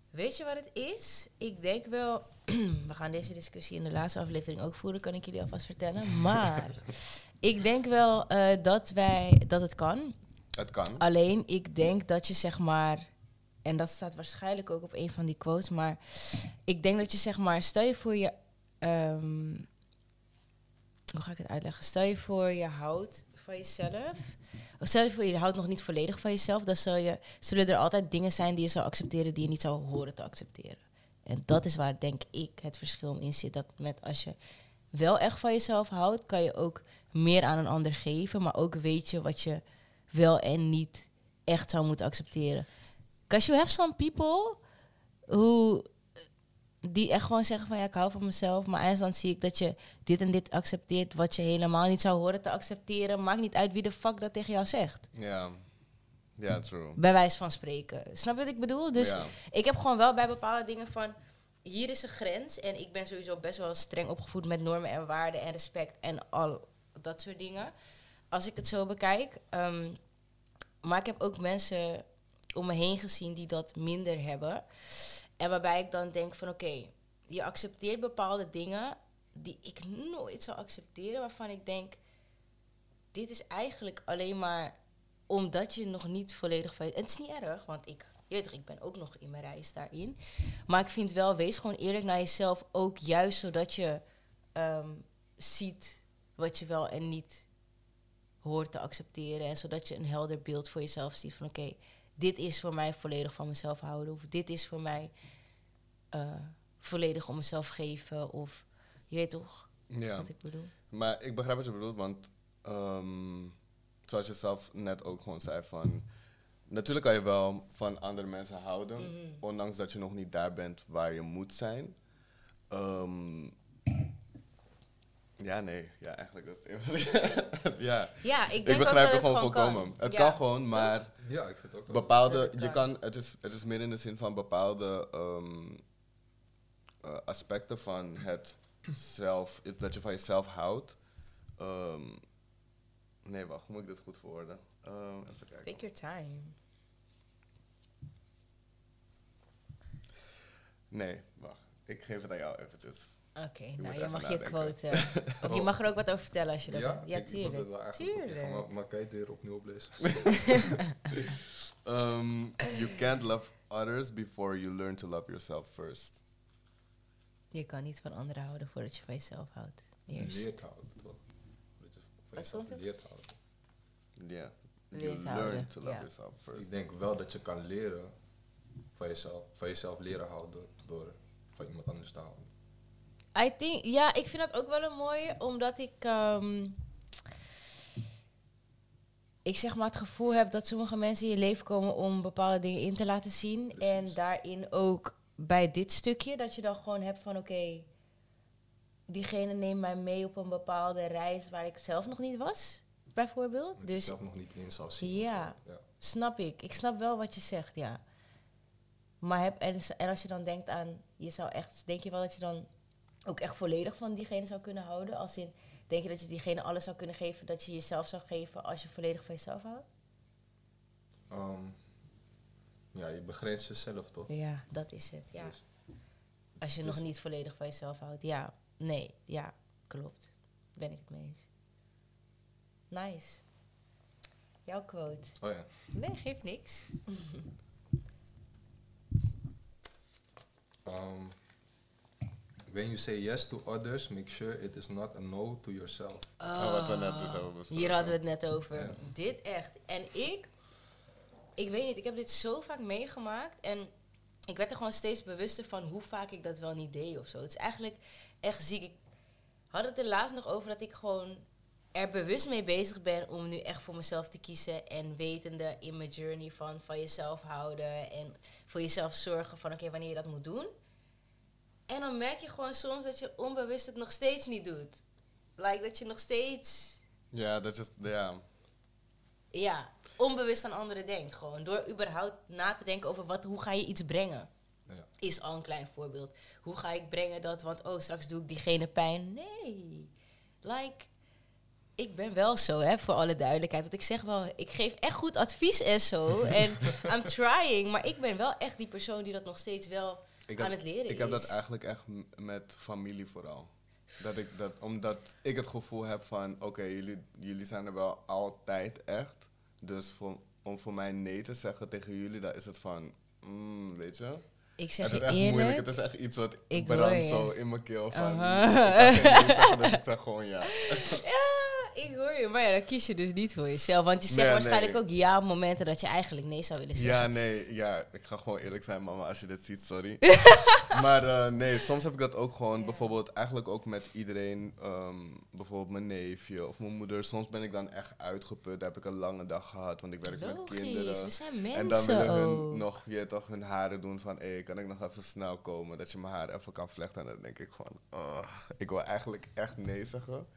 Weet je wat het is? Ik denk wel, we gaan deze discussie in de laatste aflevering ook voeren, kan ik jullie alvast vertellen. Maar ik denk wel eh, dat wij dat het kan. Het kan. Alleen ik denk dat je zeg maar, en dat staat waarschijnlijk ook op een van die quotes, maar ik denk dat je zeg maar, stel je voor je, ehm, hoe ga ik het uitleggen? Stel je voor je houdt van jezelf. Of stel je je houdt nog niet volledig van jezelf, dan zul je, zullen er altijd dingen zijn die je zou accepteren die je niet zou horen te accepteren. En dat is waar denk ik het verschil in zit. Dat met als je wel echt van jezelf houdt, kan je ook meer aan een ander geven, maar ook weet je wat je wel en niet echt zou moeten accepteren. Because you have some people who die echt gewoon zeggen van ja, ik hou van mezelf, maar eindstand zie ik dat je dit en dit accepteert wat je helemaal niet zou horen te accepteren. Maakt niet uit wie de fuck dat tegen jou zegt. Ja. Ja, true. Bij wijze van spreken. Snap je wat ik bedoel? Dus ja. ik heb gewoon wel bij bepaalde dingen van... Hier is een grens. En ik ben sowieso best wel streng opgevoed met normen en waarden en respect en al dat soort dingen. Als ik het zo bekijk. Ehm, maar ik heb ook mensen om me heen gezien die dat minder hebben. En waarbij ik dan denk van oké, je accepteert bepaalde dingen die ik nooit zou accepteren. Waarvan ik denk, dit is eigenlijk alleen maar omdat je nog niet volledig van... Het is niet erg, want ik, je weet toch, ik ben ook nog in mijn reis daarin. Maar ik vind wel, wees gewoon eerlijk naar jezelf. Ook juist zodat je ehm, ziet wat je wel en niet hoort te accepteren. En zodat je een helder beeld voor jezelf ziet van... Oké, dit is voor mij volledig van mezelf houden. Of dit is voor mij eh, volledig om mezelf geven. Of je weet toch Ja. wat ik bedoel? Maar ik begrijp wat je bedoelt, want ehm, zoals je zelf net ook gewoon zei van... Natuurlijk kan je wel van andere mensen houden, Mhm. ondanks dat je nog niet daar bent waar je moet zijn. Ehm, ja, nee. Ja, eigenlijk is het ja. Ja, ik Ik, denk ook begrijp dat het gewoon kan. volkomen. Het Ja. kan gewoon, maar Ja, ik vind het ook wel. bepaalde... Dat het Je kan. het, is, het is meer in de zin van bepaalde ehm, eh, aspecten van het zelf... Dat je van jezelf houdt. Ehm, nee, wacht. Hoe moet ik dit goed verwoorden? Ehm, even kijken. Take your time. Nee, wacht. Ik geef het aan jou eventjes. Oké, nou je mag je quote. of je mag er ook wat over vertellen als je dat ja. Ja, ik tuurlijk. opleggen, Tuurlijk. Maar, maar kan je het weer opnieuw oplezen? Um, you can't love others before you learn to love yourself first. Je kan niet van anderen houden voordat je van jezelf houdt. Je Eerst. leert houden, toch? Dat je van Wat jezelf stond er? leert houden. Yeah. You learn houden, to love ja. yourself first. Ik denk wel dat je kan leren van jezelf, van jezelf leren houden door van iemand anders te houden. I think, ja, ik vind dat ook wel een mooie, omdat ik, ehm, ik zeg maar het gevoel heb dat sommige mensen in je leven komen om bepaalde dingen in te laten zien. En daarin ook bij dit stukje, dat je dan gewoon hebt van oké, diegene neemt mij mee op een bepaalde reis waar ik zelf nog niet was, bijvoorbeeld. Dat je Dus zelf nog niet in zal zien. Ja. ja. Snap ik. Ik snap wel wat je zegt, ja. Maar heb, en, en als je dan denkt aan, je zou echt, denk je wel dat je dan ook echt volledig van diegene zou kunnen houden? Als in, denk je dat je diegene alles zou kunnen geven dat je jezelf zou geven als je volledig van jezelf houdt? Ehm, ja, je begrenst jezelf toch? Ja, dat is het, ja. Dus Als je dus- nog niet volledig van jezelf houdt, ja. Nee, ja, klopt. Ben ik het mee eens. Nice. Jouw quote. oh ja. Nee, geeft niks. Um, when you say yes to others, make sure it is not a no to yourself. Oh, wat we net dus besproken. Hier hadden we het net over. Ja. Dit echt. En ik, ik weet niet, ik heb dit zo vaak meegemaakt. En ik werd er gewoon steeds bewuster van hoe vaak ik dat wel niet deed of zo. Het is eigenlijk echt ziek. Ik had het er laatst nog over dat ik gewoon er bewust mee bezig ben om nu echt voor mezelf te kiezen. En wetende in mijn journey van van jezelf houden. En voor jezelf zorgen van oké, wanneer je dat moet doen. En dan merk je gewoon soms dat je onbewust het nog steeds niet doet. Like dat je nog steeds Ja, dat is... Ja. ja, onbewust aan anderen denkt. Gewoon door überhaupt na te denken over wat, hoe ga je iets brengen. Ja. Is al een klein voorbeeld. Hoe ga ik brengen dat, want oh, straks doe ik diegene pijn. Nee. Like, ik ben wel zo, hè, voor alle duidelijkheid. Want ik zeg wel, ik geef echt goed advies en zo. en I'm trying. Maar ik ben wel echt die persoon die dat nog steeds wel Ik aan heb, het leren ik heb is. dat eigenlijk echt met familie vooral. Dat ik dat, omdat ik het gevoel heb van, oké, jullie, jullie zijn er wel altijd echt. Dus voor, om voor mij nee te zeggen tegen jullie, dan is het van, mm, weet je. Ik zeg het is echt eerlijk. moeilijk. Het is echt iets wat Ik je. zo in mijn keel van, ik kan nee zeggen, dus ik zeg gewoon ja. Ja, ik hoor je. Maar ja, dan kies je dus niet voor jezelf. Want je zegt Nee, waarschijnlijk nee. ook ja op momenten dat je eigenlijk nee zou willen zeggen. Ja, nee, ja, ik ga gewoon eerlijk zijn, mama, als je dit ziet, sorry. maar eh, nee, soms heb ik dat ook gewoon, Ja. bijvoorbeeld, eigenlijk ook met iedereen, ehm, bijvoorbeeld mijn neefje of mijn moeder. Soms ben ik dan echt uitgeput, heb ik een lange dag gehad, want ik werk met kinderen. we zijn mensen en dan willen hun ook. nog, je toch, hun haren doen van, hé, kan ik nog even snel komen, dat je mijn haar even kan vlechten. En dan denk ik van, oh, ik wil eigenlijk echt nee zeggen.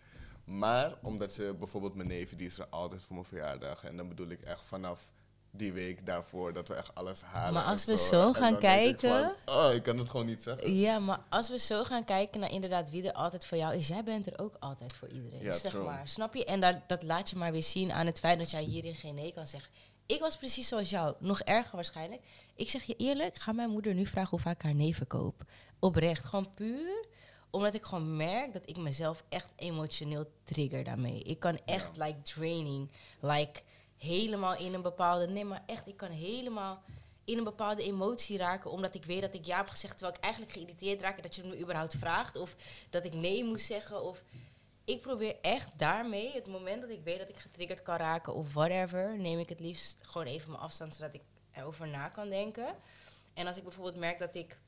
Maar omdat je bijvoorbeeld mijn neef, die is er altijd voor mijn verjaardag. En dan bedoel ik echt vanaf die week daarvoor dat we echt alles halen. Maar als we zo gaan ik kijken- van, oh, ik kan het gewoon niet zeggen. Ja, maar als we zo gaan kijken naar inderdaad wie er altijd voor jou is, jij bent er ook altijd voor iedereen. Ja, zeg true. maar. Snap je? En dat, dat laat je maar weer zien aan het feit dat jij hierin geen nee kan zeggen. Ik was precies zoals jou, nog erger waarschijnlijk. Ik zeg je eerlijk, ga mijn moeder nu vragen hoe vaak ik haar nee verkoop. Oprecht, gewoon puur omdat ik gewoon merk dat ik mezelf echt emotioneel trigger daarmee. Ik kan echt like draining, like helemaal in een bepaalde, nee maar echt, ik kan helemaal in een bepaalde emotie raken omdat ik weet dat ik ja heb gezegd terwijl ik eigenlijk geïrriteerd raak en dat je me überhaupt vraagt of dat ik nee moet zeggen of ik probeer echt daarmee, het moment dat ik weet dat ik getriggerd kan raken of whatever, neem ik het liefst gewoon even mijn afstand zodat ik erover na kan denken. En als ik bijvoorbeeld merk dat ik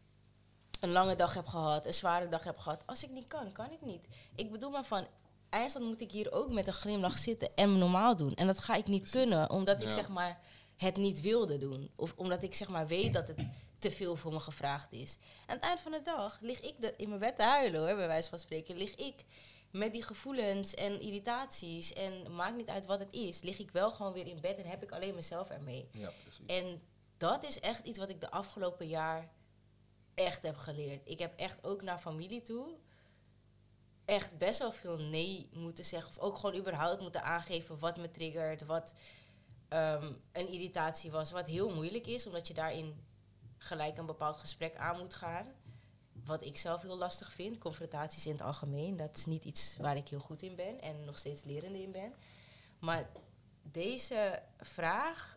een lange dag heb gehad, een zware dag heb gehad. Als ik niet kan, kan ik niet. Ik bedoel maar van, eindstand moet ik hier ook met een glimlach zitten en normaal doen. En dat ga ik niet kunnen, omdat ik zeg maar het niet wilde doen. Of omdat ik zeg maar weet dat het te veel voor me gevraagd is. Aan het eind van de dag lig ik de, in mijn bed te huilen, hoor, bij wijze van spreken. Lig ik met die gevoelens en irritaties en maakt niet uit wat het is, lig ik wel gewoon weer in bed en heb ik alleen mezelf ermee. Ja, precies. En dat is echt iets wat ik de afgelopen jaar echt heb geleerd. Ik heb echt ook naar familie toe echt best wel veel nee moeten zeggen. Of ook gewoon überhaupt moeten aangeven wat me triggert, wat ehm, een irritatie was. Wat heel moeilijk is, omdat je daarin gelijk een bepaald gesprek aan moet gaan. Wat ik zelf heel lastig vind. Confrontaties in het algemeen. Dat is niet iets waar ik heel goed in ben en nog steeds lerende in ben. Maar deze vraag,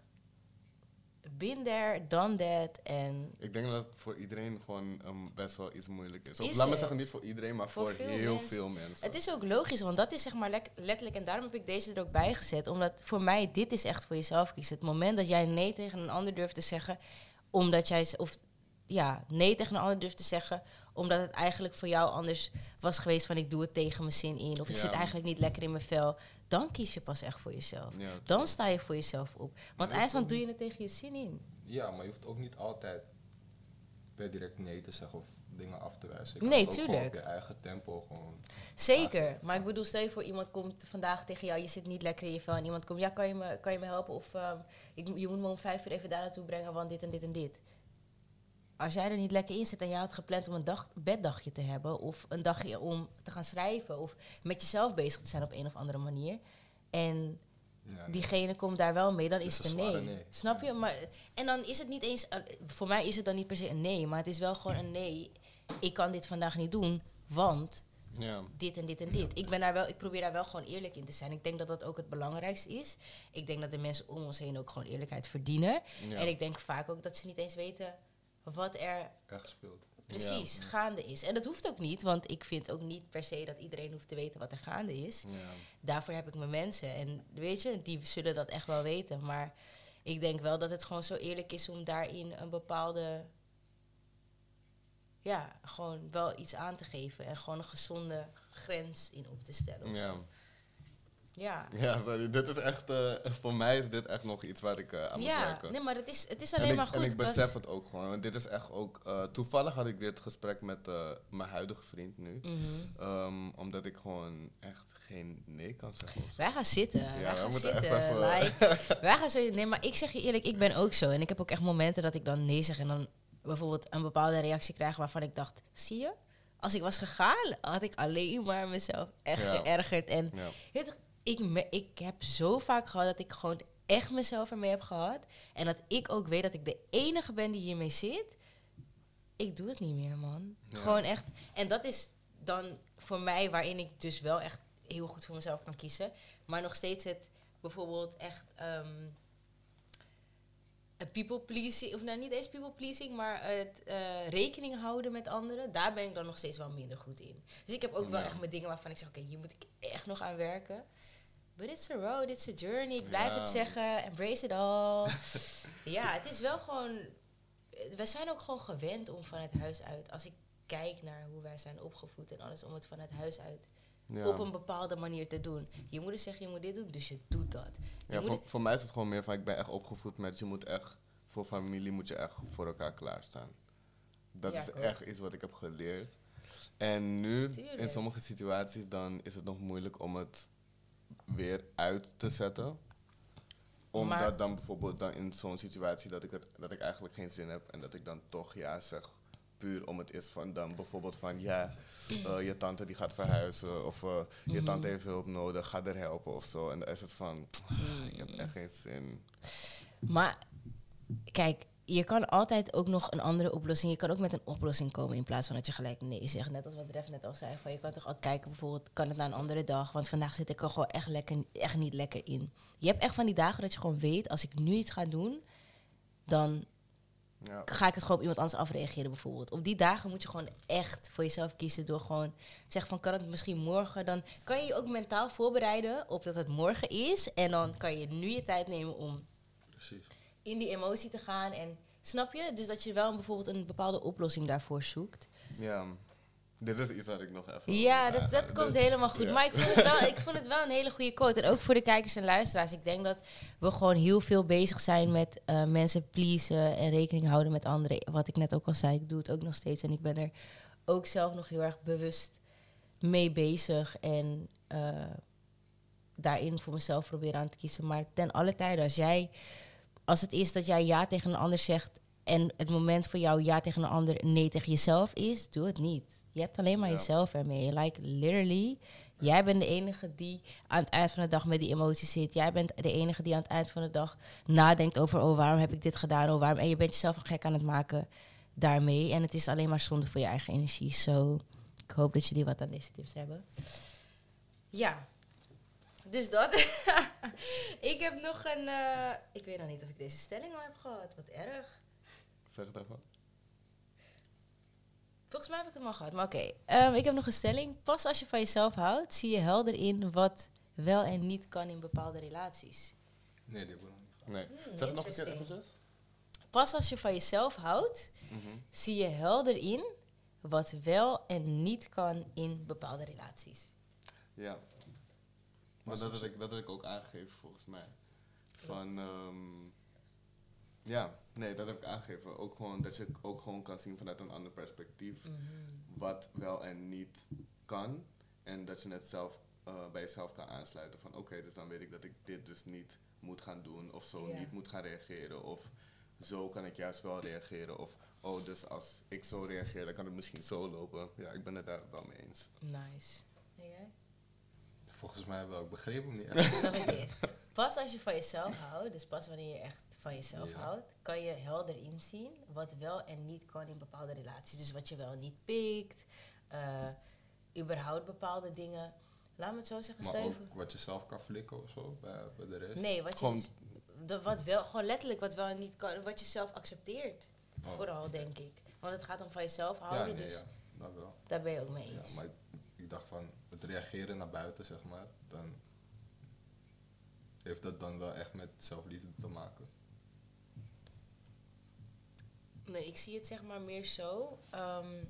been there, done that. En Ik denk dat het voor iedereen gewoon ehm, best wel iets moeilijk is. Of Is laat me zeggen, niet voor iedereen, maar Voor voor, veel heel mensen. veel mensen. het is ook logisch, want dat is zeg maar letterlijk... En daarom heb ik deze er ook bij gezet. Omdat voor mij, dit is echt voor jezelf kiezen. Het moment dat jij nee tegen een ander durft te zeggen... omdat jij... Of ja, nee tegen een ander durft te zeggen... omdat het eigenlijk voor jou anders was geweest van... ik doe het tegen mijn zin in. Of ik Ja. zit eigenlijk niet lekker in mijn vel. Dan kies je pas echt voor jezelf. Ja, Dan sta je voor jezelf op. Want eindstand ook- doe je het tegen je zin in. Ja, maar je hoeft ook niet altijd per direct nee te zeggen of dingen af te wijzen. Nee, tuurlijk. op je eigen tempo gewoon. Zeker, maar ik bedoel, stel je voor iemand komt vandaag tegen jou, je zit niet lekker in je vel en iemand komt, ja, kan je me, kan je me helpen? Of ehm, ik, je moet me om vijf uur even daar naartoe brengen, want dit en dit en dit. Als jij er niet lekker in zit en jij had gepland om een dag, beddagje te hebben, of een dagje om te gaan schrijven, of met jezelf bezig te zijn op een of andere manier, en Ja, nee. diegene komt daar wel mee, dan is het een nee. nee. Snap je? Maar, en dan is het niet eens, eh, voor mij is het dan niet per se een nee, maar het is wel gewoon een nee. Ik kan dit vandaag niet doen, want Ja. dit en dit en dit. Ik, ben daar wel, ik probeer daar wel gewoon eerlijk in te zijn. Ik denk dat dat ook het belangrijkste is. Ik denk dat de mensen om ons heen ook gewoon eerlijkheid verdienen. Ja. En ik denk vaak ook dat ze niet eens weten wat er gespeeld. precies gaande is. En dat hoeft ook niet, want ik vind ook niet per se dat iedereen hoeft te weten wat er gaande is. Ja. Daarvoor heb ik mijn mensen. En weet je, die zullen dat echt wel weten. Maar ik denk wel dat het gewoon zo eerlijk is om daarin een bepaalde. Ja, gewoon wel iets aan te geven. En gewoon een gezonde grens in op te stellen. Ja. zo. Ja. ja, sorry. Dit is echt, eh, voor mij is dit echt nog iets waar ik eh, aan moet Ja, werken. nee, maar het is, het is en alleen ik, maar goed. en ik besef het ook gewoon. Want dit is echt ook... eh, toevallig had ik dit gesprek met mijn huidige vriend nu. Mhm. Ehm, omdat ik gewoon echt geen nee kan zeggen. Wij gaan zitten. Ja, wij gaan zitten. even- Like, wij gaan zo. Nee, maar ik zeg je eerlijk, ik ben ook zo. En ik heb ook echt momenten dat ik dan nee zeg en dan bijvoorbeeld een bepaalde reactie krijg waarvan ik dacht, zie je? Als ik was gegaan, had ik alleen maar mezelf echt Ja. geërgerd. En Ja. Ik, me- ik heb zo vaak gehad dat ik gewoon echt mezelf ermee heb gehad. En dat ik ook weet dat ik de enige ben die hiermee zit. Ik doe het niet meer, man. Ja. Gewoon echt. En dat is dan voor mij waarin ik dus wel echt heel goed voor mezelf kan kiezen. Maar nog steeds het bijvoorbeeld echt een people pleasing, of nou niet eens people pleasing, maar het eh, rekening houden met anderen, daar ben ik dan nog steeds wel minder goed in. Dus ik heb ook wel echt mijn dingen waarvan ik zeg, oké, hier moet ik echt nog aan werken. But it's a road, it's a journey. Ik blijf Ja. het zeggen, embrace it all. ja, het is wel gewoon, we zijn ook gewoon gewend om vanuit huis uit, als ik kijk naar hoe wij zijn opgevoed en alles, om het vanuit huis uit Ja. op een bepaalde manier te doen. Je moeder zegt je moet dit doen, dus je doet dat. Je Ja, voor, voor mij is het gewoon meer van, ik ben echt opgevoed met, je moet echt, voor familie moet je echt voor elkaar klaarstaan. Dat Ja, is echt iets wat ik heb geleerd. En nu, in sommige situaties, dan is het nog moeilijk om het weer uit te zetten. Omdat Maar- dan bijvoorbeeld dan in zo'n situatie dat ik, het, dat ik eigenlijk geen zin heb en dat ik dan toch ja zeg. Puur om het is van dan bijvoorbeeld van ja, eh, je tante die gaat verhuizen of eh, je Mhm. tante heeft hulp nodig, ga er helpen of zo. En dan is het van, ik heb echt geen zin. Maar kijk, je kan altijd ook nog een andere oplossing. Je kan ook met een oplossing komen in plaats van dat je gelijk nee zegt. Net als wat Ref net al zei. Van je kan toch ook kijken, bijvoorbeeld, kan het naar een andere dag? Want vandaag zit ik er gewoon echt, lekker, echt niet lekker in. Je hebt echt van die dagen dat je gewoon weet, als ik nu iets ga doen, dan Ja. ga ik het gewoon op iemand anders afreageren bijvoorbeeld. Op die dagen moet je gewoon echt voor jezelf kiezen door gewoon te zeggen van kan het misschien morgen. Dan kan je je ook mentaal voorbereiden op dat het morgen is. En dan kan je nu je tijd nemen om Precies. In die emotie te gaan. En Snap je? Dus dat je wel bijvoorbeeld een bepaalde oplossing daarvoor zoekt. Ja, dit is iets waar ik nog even... Ja, dat, dat komt Dus- helemaal goed. ja. Maar ik vond, het wel, ik vond het wel een hele goede quote. En ook voor de kijkers en luisteraars. Ik denk dat we gewoon heel veel bezig zijn met eh, mensen pleasen en rekening houden met anderen. Wat ik net ook al zei, ik doe het ook nog steeds. En ik ben er ook zelf nog heel erg bewust mee bezig. En eh, daarin voor mezelf proberen aan te kiezen. Maar ten alle tijde, als jij, als het is dat jij ja tegen een ander zegt. En het moment voor jou ja tegen een ander nee tegen jezelf is, doe het niet. Je hebt alleen maar Ja. jezelf ermee. Like literally, jij bent de enige die aan het eind van de dag met die emoties zit. Jij bent de enige die aan het eind van de dag nadenkt over, oh waarom heb ik dit gedaan? Oh, waarom? En je bent jezelf een gek aan het maken daarmee. En het is alleen maar zonde voor je eigen energie. So, ik hoop dat jullie wat aan deze tips hebben. Ja, dus dat. ik heb nog een. eh, ik weet nog niet of ik deze stelling al heb gehad. Wat erg. Zeg het even. Volgens mij heb ik hem al gehad, maar oké. Ehm, ik heb nog een stelling. Pas als je van jezelf houdt, zie je helder in wat wel en niet kan in bepaalde relaties. Nee, die hebben we nog niet gehad. Nee. Hmm, zeg het nog een keer eventjes. Pas als je van jezelf houdt, Mhm. zie je helder in wat wel en niet kan in bepaalde relaties. Ja. Maar dat had, ik, dat had ik ook aangegeven volgens mij. Van, ehm, ja, nee, dat heb ik aangegeven. Ook gewoon dat je ook gewoon kan zien vanuit een ander perspectief wat wel en niet kan. En dat je het zelf eh, bij jezelf kan aansluiten van oké, dus dan weet ik dat ik dit dus niet moet gaan doen of zo niet moet gaan reageren. Of zo kan ik juist wel reageren. Of oh, dus als ik zo reageer, dan kan het misschien zo lopen. Ja, ik ben het daar wel mee eens. Nice. En jij? Volgens mij wel, ik begreep hem niet echt. Nog een keer. Pas als je van jezelf houdt, dus pas wanneer je echt van jezelf Ja. houdt, kan je helder inzien wat wel en niet kan in bepaalde relaties. Dus wat je wel en niet pikt, eh, überhaupt bepaalde dingen. Laat me het zo zeggen, Maar ook wat je zelf kan flikken of zo bij, bij de rest. Nee, wat je dus, de, wat wel, gewoon letterlijk wat wel en niet kan, wat je zelf accepteert. Oh, Vooral, denk ik. Want het gaat om van jezelf Ja, houden, nee, dus ja, dat wel. daar ben je ook mee Ja, eens. maar ik, dacht van het reageren naar buiten, zeg maar, dan heeft dat dan wel echt met zelfliefde te maken. Nee, ik zie het zeg maar meer zo. ehm,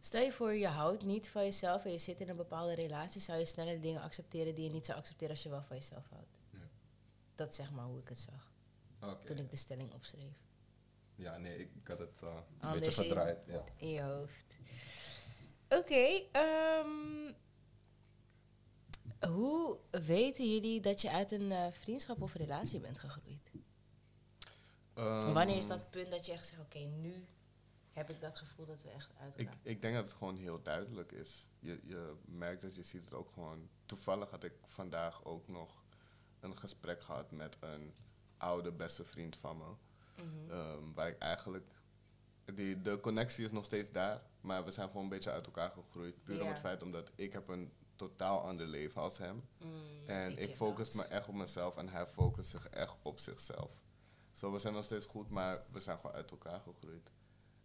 stel je voor, je houdt niet van jezelf en je zit in een bepaalde relatie, zou je sneller dingen accepteren die je niet zou accepteren als je wel van jezelf houdt. Ja. Dat is zeg maar hoe ik het zag toen ik de stelling opschreef. Ja, nee, ik, had het uh, een Anders beetje in- gedraaid. Ja. In je hoofd. Oké, ehm, hoe weten jullie dat je uit een eh, vriendschap of relatie bent gegroeid? Ehm, Wanneer is dat punt dat je echt zegt, oké, nu heb ik dat gevoel dat we echt uit Ik, elkaar... ik denk dat het gewoon heel duidelijk is. Je, je merkt dat je ziet het ook gewoon. Toevallig had ik vandaag ook nog een gesprek gehad met een oude beste vriend van me. Mhm. Ehm, waar ik eigenlijk. Die, de connectie is nog steeds daar, maar we zijn gewoon een beetje uit elkaar gegroeid. Puur om Ja. het feit omdat ik heb een totaal ander leven als hem. Mm, En ik, focus dat. me echt op mezelf en hij focust zich echt op zichzelf. Zo, we zijn nog steeds goed, maar we zijn gewoon uit elkaar gegroeid.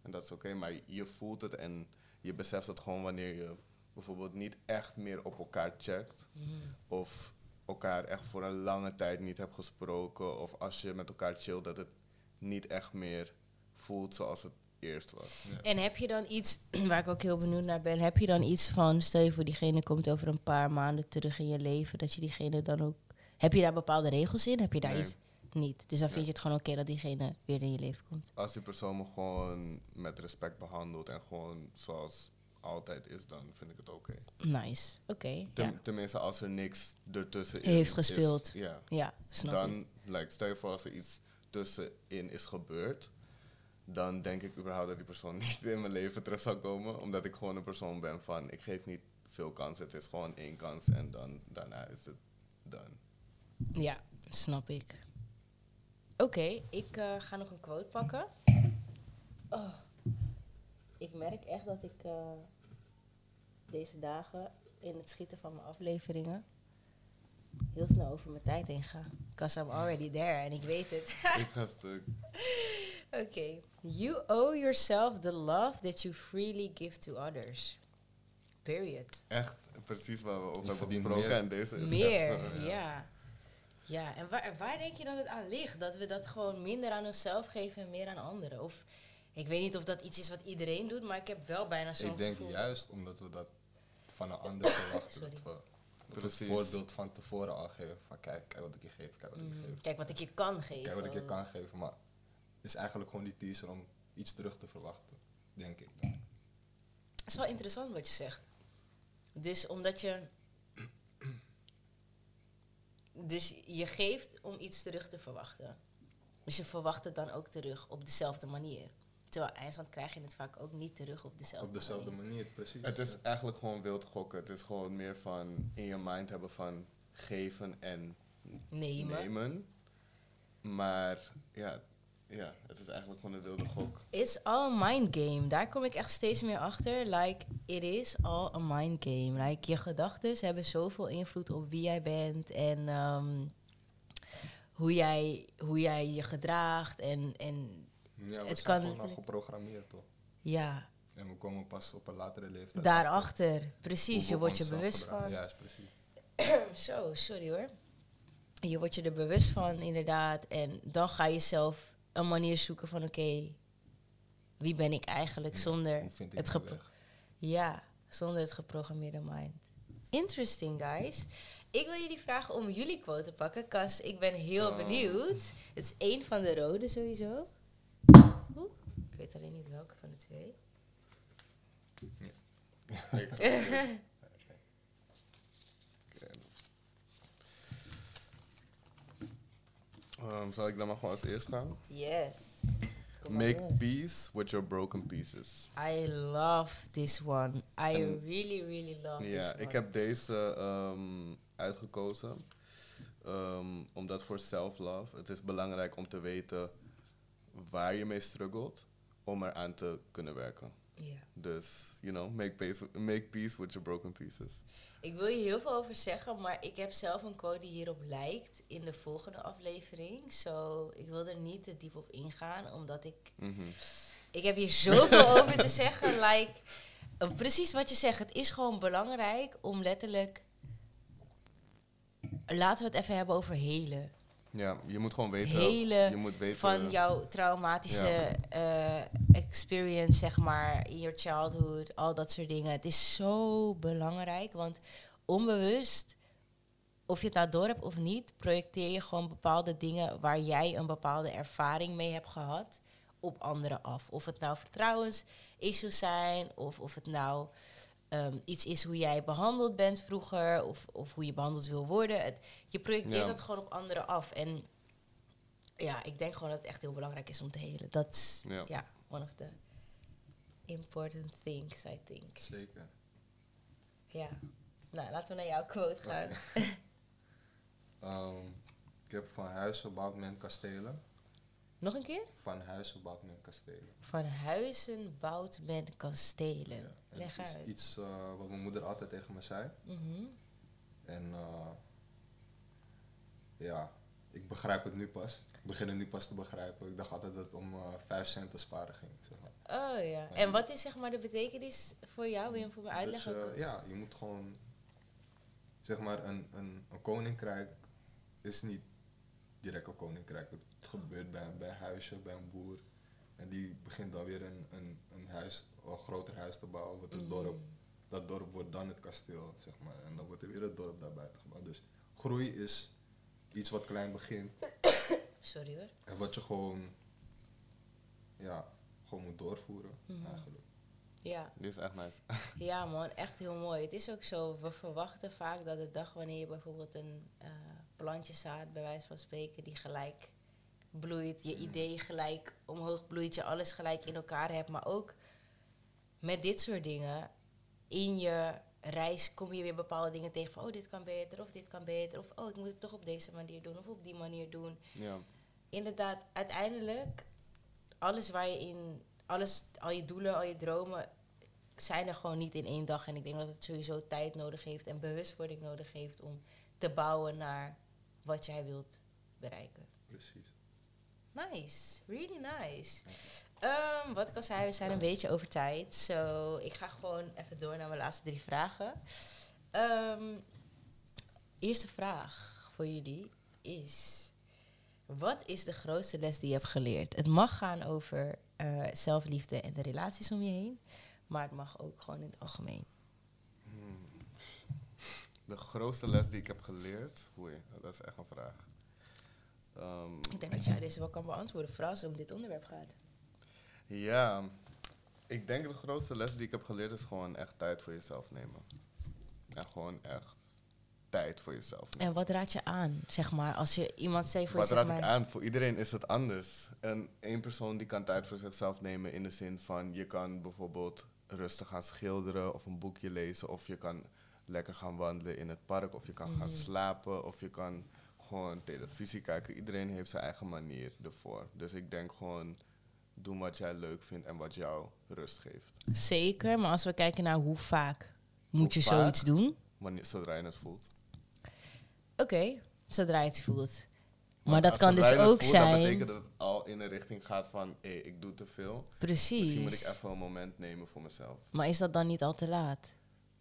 En dat is oké, maar je voelt het en je beseft het gewoon wanneer je bijvoorbeeld niet echt meer op elkaar checkt. Mhm. Of elkaar echt voor een lange tijd niet hebt gesproken. Of als je met elkaar chillt, dat het niet echt meer voelt zoals het eerst was. Ja. En heb je dan iets, waar ik ook heel benieuwd naar ben, heb je dan iets van, stel je voor diegene komt over een paar maanden terug in je leven, dat je diegene dan ook, heb je daar bepaalde regels in? Heb je daar Nee. iets niet? Dus dan vind je het gewoon oké dat diegene weer in je leven komt? Als die persoon me gewoon met respect behandelt en gewoon zoals altijd is, dan vind ik het oké. Nice, oké. Ten- Ja. Tenminste, als er niks ertussen Heeft is, gespeeld. ja. ja, snap ik. Dan, like, stel je voor als er iets tussenin is gebeurd, dan denk ik überhaupt dat die persoon niet in mijn leven terug zou komen. Omdat ik gewoon een persoon ben van, ik geef niet veel kansen. Het is gewoon één kans en dan, daarna is het done. Ja, snap ik. Oké, ik eh, ga nog een quote pakken. Oh. Ik merk echt dat ik eh, deze dagen in het schieten van mijn afleveringen heel snel over mijn tijd heen ga. Because I'm already there en ik weet het. ik ga stuk. Oké. You owe yourself the love that you freely give to others. Period. Echt precies waar we over hebben gesproken meer. en deze is Meer, echt, ja. Ja, en waar, en waar denk je dat het aan ligt? Dat we dat gewoon minder aan onszelf geven en meer aan anderen? Of ik weet niet of dat iets is wat iedereen doet, maar ik heb wel bijna zo'n Ik denk gevoel. juist omdat we dat van een ander verwachten. Sorry. dat we Precies. het voorbeeld van tevoren al geven. Van kijk, kijk wat ik je geef, kijk wat ik je Mm, geef. Kijk wat ik je kan geven. Kijk wat ik je kan geven. Maar is eigenlijk gewoon die teaser om iets terug te verwachten. Denk ik. Het is wel interessant wat je zegt. Dus omdat je. Dus je geeft om iets terug te verwachten. Dus je verwacht het dan ook terug op dezelfde manier. Terwijl eindstand krijg je het vaak ook niet terug op dezelfde, Op dezelfde manier. manier, precies. Het is eigenlijk gewoon wild gokken. Het is gewoon meer van in je mind hebben van geven en Nemen. nemen. Maar ja, ja, het is eigenlijk gewoon een wilde gok. It's all a mind game. Daar kom ik echt steeds meer achter. Like, it is all a mind game. Like, je gedachten hebben zoveel invloed op wie jij bent en ehm, hoe, jij, hoe jij je gedraagt. En, en Ja, we het zijn kan gewoon al geprogrammeerd toch? ja, En we komen pas op een latere leeftijd. daarachter. achter Precies, je wordt je bewust van. Ja, is precies. Zo, sorry hoor. Je wordt je er bewust van, inderdaad. En dan ga je zelf een manier zoeken van: oké, wie ben ik eigenlijk zonder vind ik het gepro-? Ja, zonder het geprogrammeerde mind. Interesting, guys. Ik wil jullie vragen om jullie quote te pakken, Cas. Ik ben heel Oh. benieuwd. Het is één van de rode sowieso. Oeh, ik weet alleen niet welke van de twee. Ehm, zal ik dan maar gewoon als eerst gaan? Yes. Make peace with your broken pieces. I love this one. I En- really, really love this one. ik heb deze ehm, uitgekozen. ehm, omdat voor self-love, het is belangrijk om te weten waar je mee struggelt, om eraan te kunnen werken. Dus, you know, make peace, make peace with your broken pieces. Ik wil je heel veel over zeggen, maar ik heb zelf een quote die hierop lijkt in de volgende aflevering. Zo, ik wil er niet te diep op ingaan, omdat ik Mhm. Ik heb hier zoveel over te zeggen. Like, eh, precies wat je zegt. Het is gewoon belangrijk om letterlijk. Laten we het even hebben over helen. Ja, je moet gewoon weten, Hele je moet weten Van jouw traumatische Ja. eh, experience, zeg maar, in your childhood, al dat soort dingen. Het is zo belangrijk, want onbewust, of je het nou door hebt of niet, projecteer je gewoon bepaalde dingen waar jij een bepaalde ervaring mee hebt gehad op anderen af. Of het nou vertrouwensissues zijn, of of het nou ehm, iets is hoe jij behandeld bent vroeger, of, of hoe je behandeld wil worden. Het, je projecteert Ja. dat gewoon op anderen af. En ja, ik denk gewoon dat het echt heel belangrijk is om te helen. Dat is Ja. ja. one of the important things, I think. Zeker. Ja. Nou, laten we naar jouw quote gaan. Ehm, ik heb van huizen bouwt men kastelen. Nog een keer? Van huizen bouwt men kastelen. Van huizen bouwt men kastelen. Ja. Leg het is uit. iets eh, wat mijn moeder altijd tegen me zei. Mhm. En eh, ja, ik begrijp het nu pas. Ik begin het nu pas te begrijpen. Ik dacht altijd dat het om eh 5 cent te sparen ging. Zeg maar. Oh ja. En wat is zeg maar de betekenis voor jou? Wil je hem voor me uitleggen? Ja, je moet gewoon, zeg maar, een, een, een koninkrijk is niet direct een koninkrijk. Het gebeurt bij, bij een huisje, bij een boer. En die begint dan weer een, een, een huis, een groter huis te bouwen, wordt het dorp. Mhm. Dat dorp wordt dan het kasteel, zeg maar. En dan wordt er weer het dorp daarbuiten gebouwd. Dus groei is iets wat klein begint Sorry hoor. en wat je gewoon, ja, gewoon moet doorvoeren, Mhm. eigenlijk. Ja. Dit is echt nice. ja man, echt heel mooi. Het is ook zo, we verwachten vaak dat de dag wanneer je bijvoorbeeld een eh, plantje zaad, bij wijze van spreken, die gelijk bloeit, je idee gelijk omhoog bloeit, je alles gelijk in elkaar hebt. Maar ook met dit soort dingen, in je reis kom je weer bepaalde dingen tegen van, oh dit kan beter, of dit kan beter, of oh ik moet het toch op deze manier doen, of op die manier doen. Ja. inderdaad, uiteindelijk, alles waar je in, alles, al je doelen, al je dromen, zijn er gewoon niet in één dag. En ik denk dat het sowieso tijd nodig heeft en bewustwording nodig heeft om te bouwen naar wat jij wilt bereiken. Precies. Nice, really nice. Ehm, wat ik al zei, we zijn een beetje over tijd. So, ik ga gewoon even door naar mijn laatste drie vragen. Ehm, eerste vraag voor jullie. is: wat is de grootste les die je hebt geleerd? Het mag gaan over eh, zelfliefde en de relaties om je heen, maar het mag ook gewoon in het algemeen. De grootste les die ik heb geleerd, oei, dat is echt een vraag. Ehm, Ik denk dat jij deze wel kan beantwoorden, vooral als het om dit onderwerp gaat. ja, ik denk de grootste les die ik heb geleerd is gewoon echt tijd voor jezelf nemen. En gewoon echt tijd voor jezelf nemen. En wat raad je aan, zeg maar, als je iemand zegt voor Wat je, raad ik aan? Voor iedereen is het anders. En één persoon die kan tijd voor zichzelf nemen in de zin van je kan bijvoorbeeld rustig gaan schilderen of een boekje lezen of je kan lekker gaan wandelen in het park of je kan gaan Mhm. slapen of je kan gewoon televisie kijken. Iedereen heeft zijn eigen manier ervoor. Dus ik denk gewoon doen wat jij leuk vindt en wat jou rust geeft. Zeker, maar als we kijken naar hoe vaak moet je vaak? zoiets doen. Wanneer, zodra je het voelt. Oké, zodra je het voelt. Maar dat kan dus ook voelt, zijn. betekent dat het al in een richting gaat van hé, ik doe te veel. Misschien moet ik Precies. even een moment nemen voor mezelf. Maar is dat dan niet al te laat?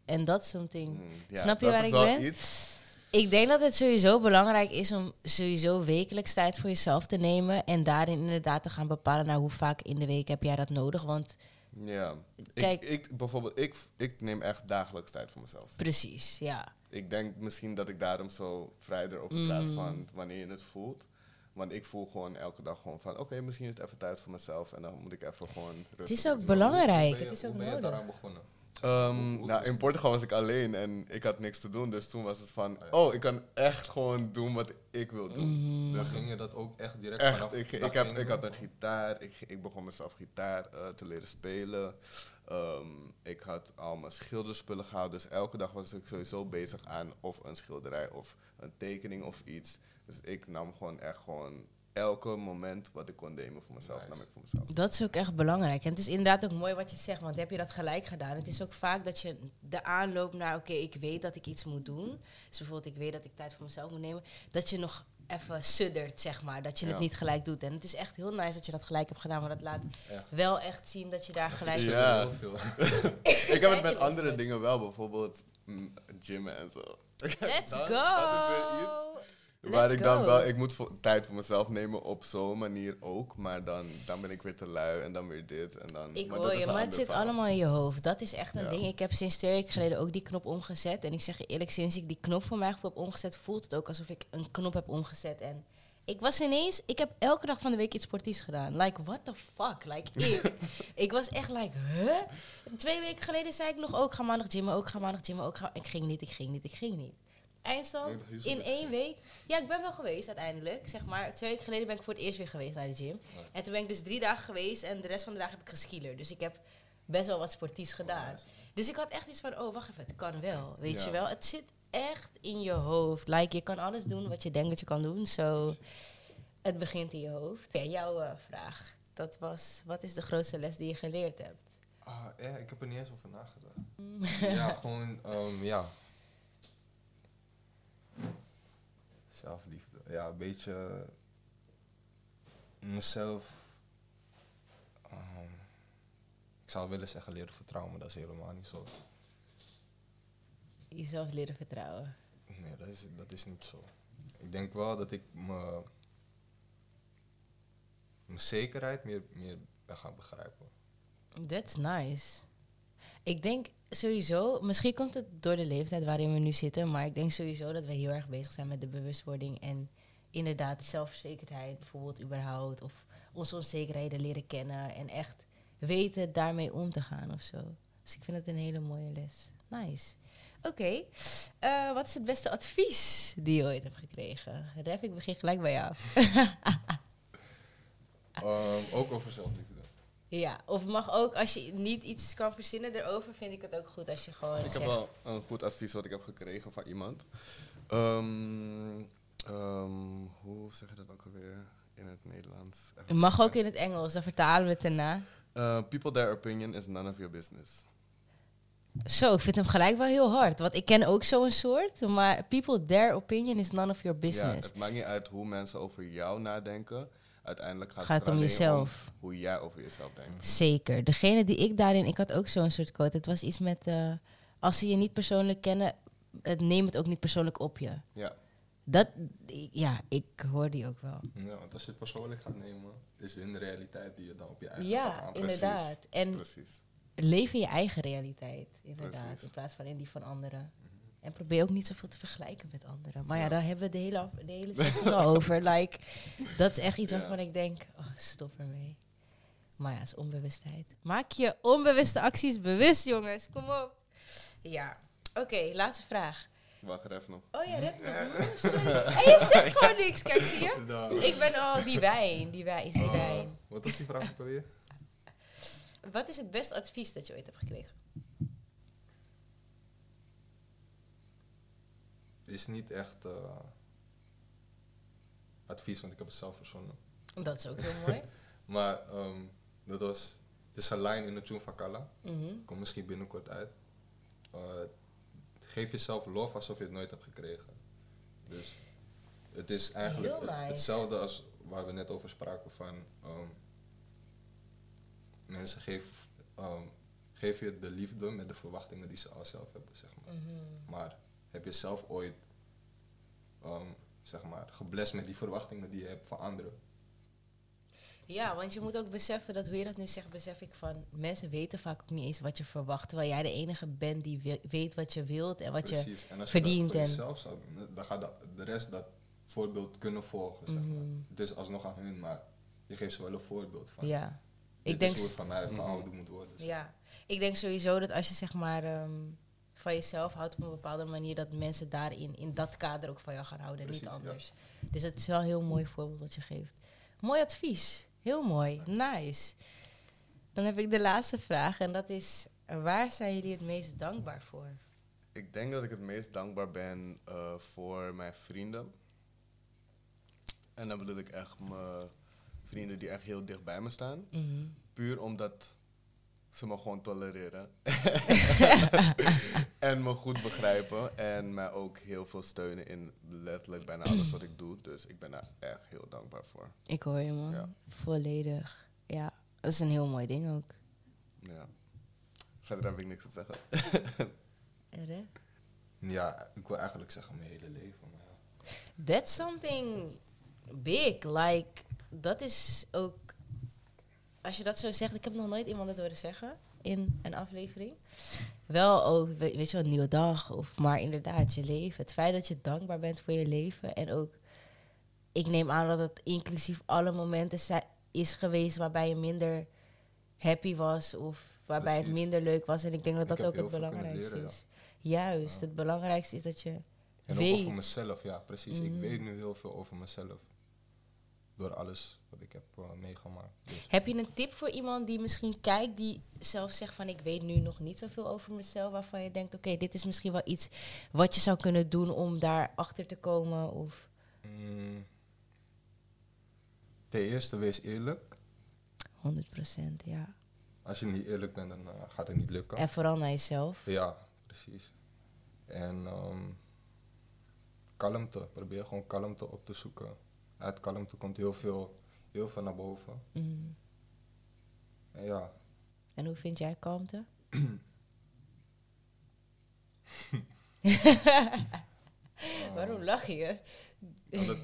En dat is ding. Hmm, ja, Snap je dat waar ik ben? Iets. Ik denk dat het sowieso belangrijk is om sowieso wekelijks tijd voor jezelf te nemen. En daarin inderdaad te gaan bepalen naar hoe vaak in de week heb jij dat nodig. Want Ja. Kijk- ik, ik, bijvoorbeeld, ik, ik neem echt dagelijks tijd voor mezelf. precies, ja. Ik denk misschien dat ik daarom zo vrij erover praat Mm. van wanneer je het voelt. Want ik voel gewoon elke dag gewoon van, oké, misschien is het even tijd voor mezelf. En dan moet ik even gewoon rustig Het is ook belangrijk. Hoe het is hoe ook ben je nodig. daaraan begonnen? Ehm, Hoe- hoe nou, in? Portugal was ik alleen en ik had niks te doen. Dus toen was het van, ja. oh, ik kan echt gewoon doen wat ik wil doen. Mhm. Dan ging je dat ook echt direct Echt, vanaf ik, dag ik, heb, ik had een gitaar. Ik, ik begon mezelf gitaar eh, te leren spelen. Ehm, ik had al mijn schilderspullen gehaald. Dus elke dag was ik sowieso bezig aan of een schilderij of een tekening of iets. Dus ik nam gewoon echt gewoon elke moment wat ik kon nemen voor mezelf, Nice. nam ik voor mezelf. Dat is ook echt belangrijk. En het is inderdaad ook mooi wat je zegt, want heb je dat gelijk gedaan. Het is ook vaak dat je de aanloop naar, oké, ik weet dat ik iets moet doen. Dus bijvoorbeeld, ik weet dat ik tijd voor mezelf moet nemen. Dat je nog even suddert, zeg maar. Dat je het niet gelijk doet. En het is echt heel nice dat je dat gelijk hebt gedaan. Maar dat laat Echt. wel echt zien dat je daar gelijk... Ja. heel veel. ik heb het met andere dingen wel, bijvoorbeeld mm, gymmen en zo. Let's Dat- go! dat Waar ik dan wel, ik moet tijd voor mezelf nemen op zo'n manier ook. Maar dan, dan ben ik weer te lui en dan weer dit. En dan, Ik maar hoor je, maar het zit verhaal. allemaal in je hoofd. Dat is echt een Ja. ding. Ik heb sinds twee weken geleden ook die knop omgezet. En ik zeg je eerlijk, sinds ik die knop voor mij heb omgezet, voelt het ook alsof ik een knop heb omgezet. En ik was ineens, ik heb elke dag van de week iets sportiefs gedaan. Like, what the fuck? Like, ik. ik was echt like, huh? Twee weken geleden zei ik nog ook, ga maandag gymmen, ook ga maandag gymmen, ook ga... Ik ging niet, ik ging niet, ik ging niet. Eindstand, in één week. Ja, ik ben wel geweest uiteindelijk. Zeg maar, twee weken geleden ben ik voor het eerst weer geweest naar de gym. En toen ben ik dus drie dagen geweest en de rest van de dagen heb ik geskielerd. Dus ik heb best wel wat sportiefs gedaan. Dus ik had echt iets van, oh wacht even, het kan wel. Weet Ja. je wel, het zit echt in je hoofd. Like, je kan alles doen wat je denkt dat je kan doen. Zo, het begint in je hoofd. Ja, jouw eh, vraag, dat was, wat is de grootste les die je geleerd hebt? Ah, ja, ik heb er niet eens over nagedacht. ja, gewoon, ehm, ja. Zelfliefde. Ja, een beetje mezelf. ehm, ik zou willen zeggen leren vertrouwen, maar dat is helemaal niet zo. Jezelf leren vertrouwen. Nee, dat is, dat is niet zo. Ik denk wel dat ik me- mijn zekerheid meer, meer ben gaan begrijpen. That's nice. Ik denk sowieso, misschien komt het door de leeftijd waarin we nu zitten, maar ik denk sowieso dat we heel erg bezig zijn met de bewustwording en inderdaad zelfverzekerdheid bijvoorbeeld überhaupt, of onze onzekerheden leren kennen en echt weten daarmee om te gaan of zo. Dus ik vind het een hele mooie les. Nice. Oké, eh, wat is het beste advies die je ooit hebt gekregen? Ref, ik begin gelijk bij jou. Ehm, ook over zelfliefde. Ja, of mag ook, als je niet iets kan verzinnen erover, vind ik het ook goed als je gewoon Ik heb wel een goed advies wat ik heb gekregen van iemand. Ehm, ehm, hoe zeg je dat ook alweer in het Nederlands? Het mag ook in het Engels, dan vertalen we het daarna. Uh, people, their opinion is none of your business. Zo, ik vind hem gelijk wel heel hard. Want ik ken ook zo'n soort, maar people, their opinion is none of your Ja, business. het maakt niet uit hoe mensen over jou nadenken. Uiteindelijk gaat, Gaat het om jezelf. om hoe jij over jezelf denkt. Zeker. Degene die ik daarin, ik had ook zo'n soort quote. Het was iets met, eh, als ze je niet persoonlijk kennen, het neem het ook niet persoonlijk op je. Ja, Dat, ja, ik hoor die ook wel. Ja, want als je het persoonlijk gaat nemen, is hun realiteit die je dan op je eigen gaat Ja, aanpassen. inderdaad. En Precies. leef in je eigen realiteit, inderdaad. Precies. In plaats van in die van anderen. En probeer ook niet zoveel te vergelijken met anderen. Maar ja, Ja. daar hebben we de hele, af- de hele sessie al over. Like, dat is echt iets Ja. waarvan ik denk, oh, stop ermee. Maar ja, het is onbewustheid. Maak je onbewuste acties bewust, jongens. Kom op. Ja. Oké, laatste vraag. Wacht er even nog. Oh ja, rap nog. Oh, sorry. En je zegt gewoon niks, kijk, zie je? Nou, Ik ben al die wijn. Die wijn is die eh, wijn. wat was die vraag ook alweer? Wat is het beste advies dat je ooit hebt gekregen? Is niet echt eh, advies, want ik heb het zelf verzonnen. Dat is ook heel mooi. Maar ehm, dat was, het is een lijn in de tune van Kalla. Mhm. Komt misschien binnenkort uit. Geef jezelf lof alsof je het nooit hebt gekregen. Dus het is eigenlijk Heel het- nice. hetzelfde als waar we net over spraken van ehm, mensen geven ehm, geef je de liefde met de verwachtingen die ze al zelf hebben, zeg maar. Mhm. Maar heb je zelf ooit ehm, zeg maar, geblest met die verwachtingen die je hebt van anderen? Ja, want je moet ook beseffen dat hoe je dat nu zegt, besef ik van mensen weten vaak ook niet eens wat je verwacht. Terwijl jij de enige bent die we- weet wat je wilt en wat je. Precies. En als verdient je dat voor en- zou doen, dan gaat de, rest dat voorbeeld kunnen volgen. Zeg maar. Mhm. Het is alsnog aan hun, maar je geeft ze wel een voorbeeld van. Ja. Dit Ik denk, is hoe het van mij gehouden moet worden. ja. ik denk sowieso dat als je zeg maar ehm, van jezelf houdt op een bepaalde manier, dat mensen daarin, in dat kader ook van jou gaan houden en niet Precies, ja. anders. Dus het is wel een heel mooi voorbeeld wat je geeft. Mooi advies. Heel mooi. Nice. Dan heb ik de laatste vraag en dat is, waar zijn jullie het meest dankbaar voor? Ik denk dat ik het meest dankbaar ben eh, voor mijn vrienden. En dan bedoel ik echt mijn vrienden die echt heel dicht bij me staan. Mhm. Puur omdat ze me gewoon tolereren. en me goed begrijpen. En mij ook heel veel steunen in letterlijk bijna alles wat ik doe. Dus ik ben daar echt heel dankbaar voor. Ik hoor je man. Ja. Volledig. Ja, dat is een heel mooi ding ook. Ja. Verder heb ik niks te zeggen. Ja, ik wil eigenlijk zeggen mijn hele leven. Maar ja. That's something big. Like, dat is ook... Als je dat zo zegt, ik heb nog nooit iemand het horen zeggen in een aflevering. Wel, we- weet je wel, een nieuwe dag. Of, maar inderdaad, je leven. Het feit dat je dankbaar bent voor je leven. En ook, ik neem aan dat het inclusief alle momenten is geweest waarbij je minder happy was. Of waarbij het minder leuk was. En ik denk dat Ik dat ook het belangrijkste leren, ja. is. Juist, Ja. het belangrijkste is dat je En ook weet. over mezelf, ja, precies. Ik weet nu heel veel over mezelf. Door alles wat ik heb eh, meegemaakt. Dus Heb je een tip voor iemand die misschien kijkt, die zelf zegt van ik weet nu nog niet zoveel over mezelf, waarvan je denkt, oké, dit is misschien wel iets wat je zou kunnen doen om daar achter te komen? Of Mm. Ten eerste, wees eerlijk. 100 procent, ja. Als je niet eerlijk bent, dan eh, gaat het niet lukken. En vooral naar jezelf. Ja, precies. En ehm, kalmte. Probeer gewoon kalmte op te zoeken. Uit kalmte komt heel veel, heel veel naar boven. Mm. En ja, En hoe vind jij kalmte? Waarom lach je?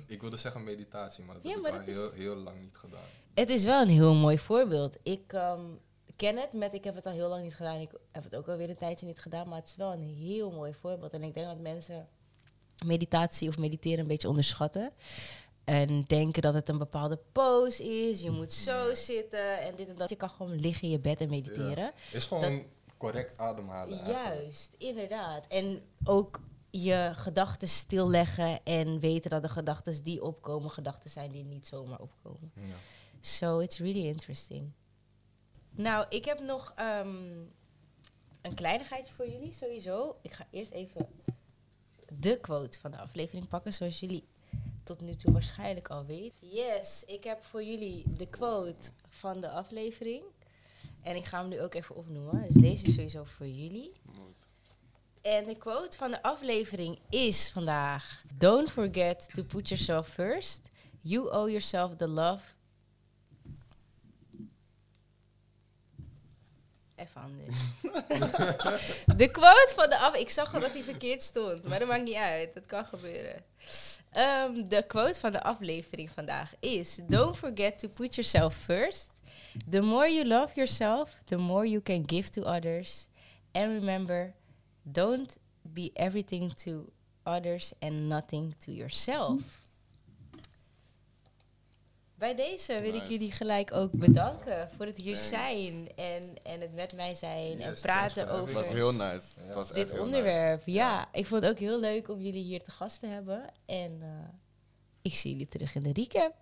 ik wilde zeggen meditatie, maar dat Ja, heb maar ik al dat heel, heel lang niet gedaan. Het is wel een heel mooi voorbeeld. Ik ehm, ken het met, ik heb het al heel lang niet gedaan. Ik heb het ook alweer een tijdje niet gedaan. Maar het is wel een heel mooi voorbeeld. En ik denk dat mensen meditatie of mediteren een beetje onderschatten. En denken dat het een bepaalde pose is. Je moet zo zitten en dit en dat. Je kan gewoon liggen in je bed en mediteren. Is gewoon correct ademhalen. eigenlijk. Juist, inderdaad. En ook je gedachten stilleggen en weten dat de gedachten die opkomen, gedachten zijn die niet zomaar opkomen. Ja. So it's really interesting. Nou, ik heb nog ehm, een kleinigheid voor jullie sowieso. Ik ga eerst even de quote van de aflevering pakken, zoals jullie tot nu toe waarschijnlijk al weten. Yes, ik heb voor jullie de quote van de aflevering. En ik ga hem nu ook even opnoemen. Dus deze is sowieso voor jullie. En de quote van de aflevering is vandaag: Don't forget to put yourself first. You owe yourself the love Even anders. de quote van de af... Ik zag al dat die verkeerd stond, maar dat maakt niet uit. Dat kan gebeuren. Ehm, de quote van de aflevering vandaag is... Don't forget to put yourself first. The more you love yourself, the more you can give to others. And remember, don't be everything to others and nothing to yourself. Bij deze wil ik jullie gelijk ook bedanken voor het hier Thanks. zijn en, en het met mij zijn en Yes, praten over was heel nice. Ja. Het was echt dit heel onderwerp. nice. Ja, ik vond het ook heel leuk om jullie hier te gast te hebben. En eh, ik zie jullie terug in de recap.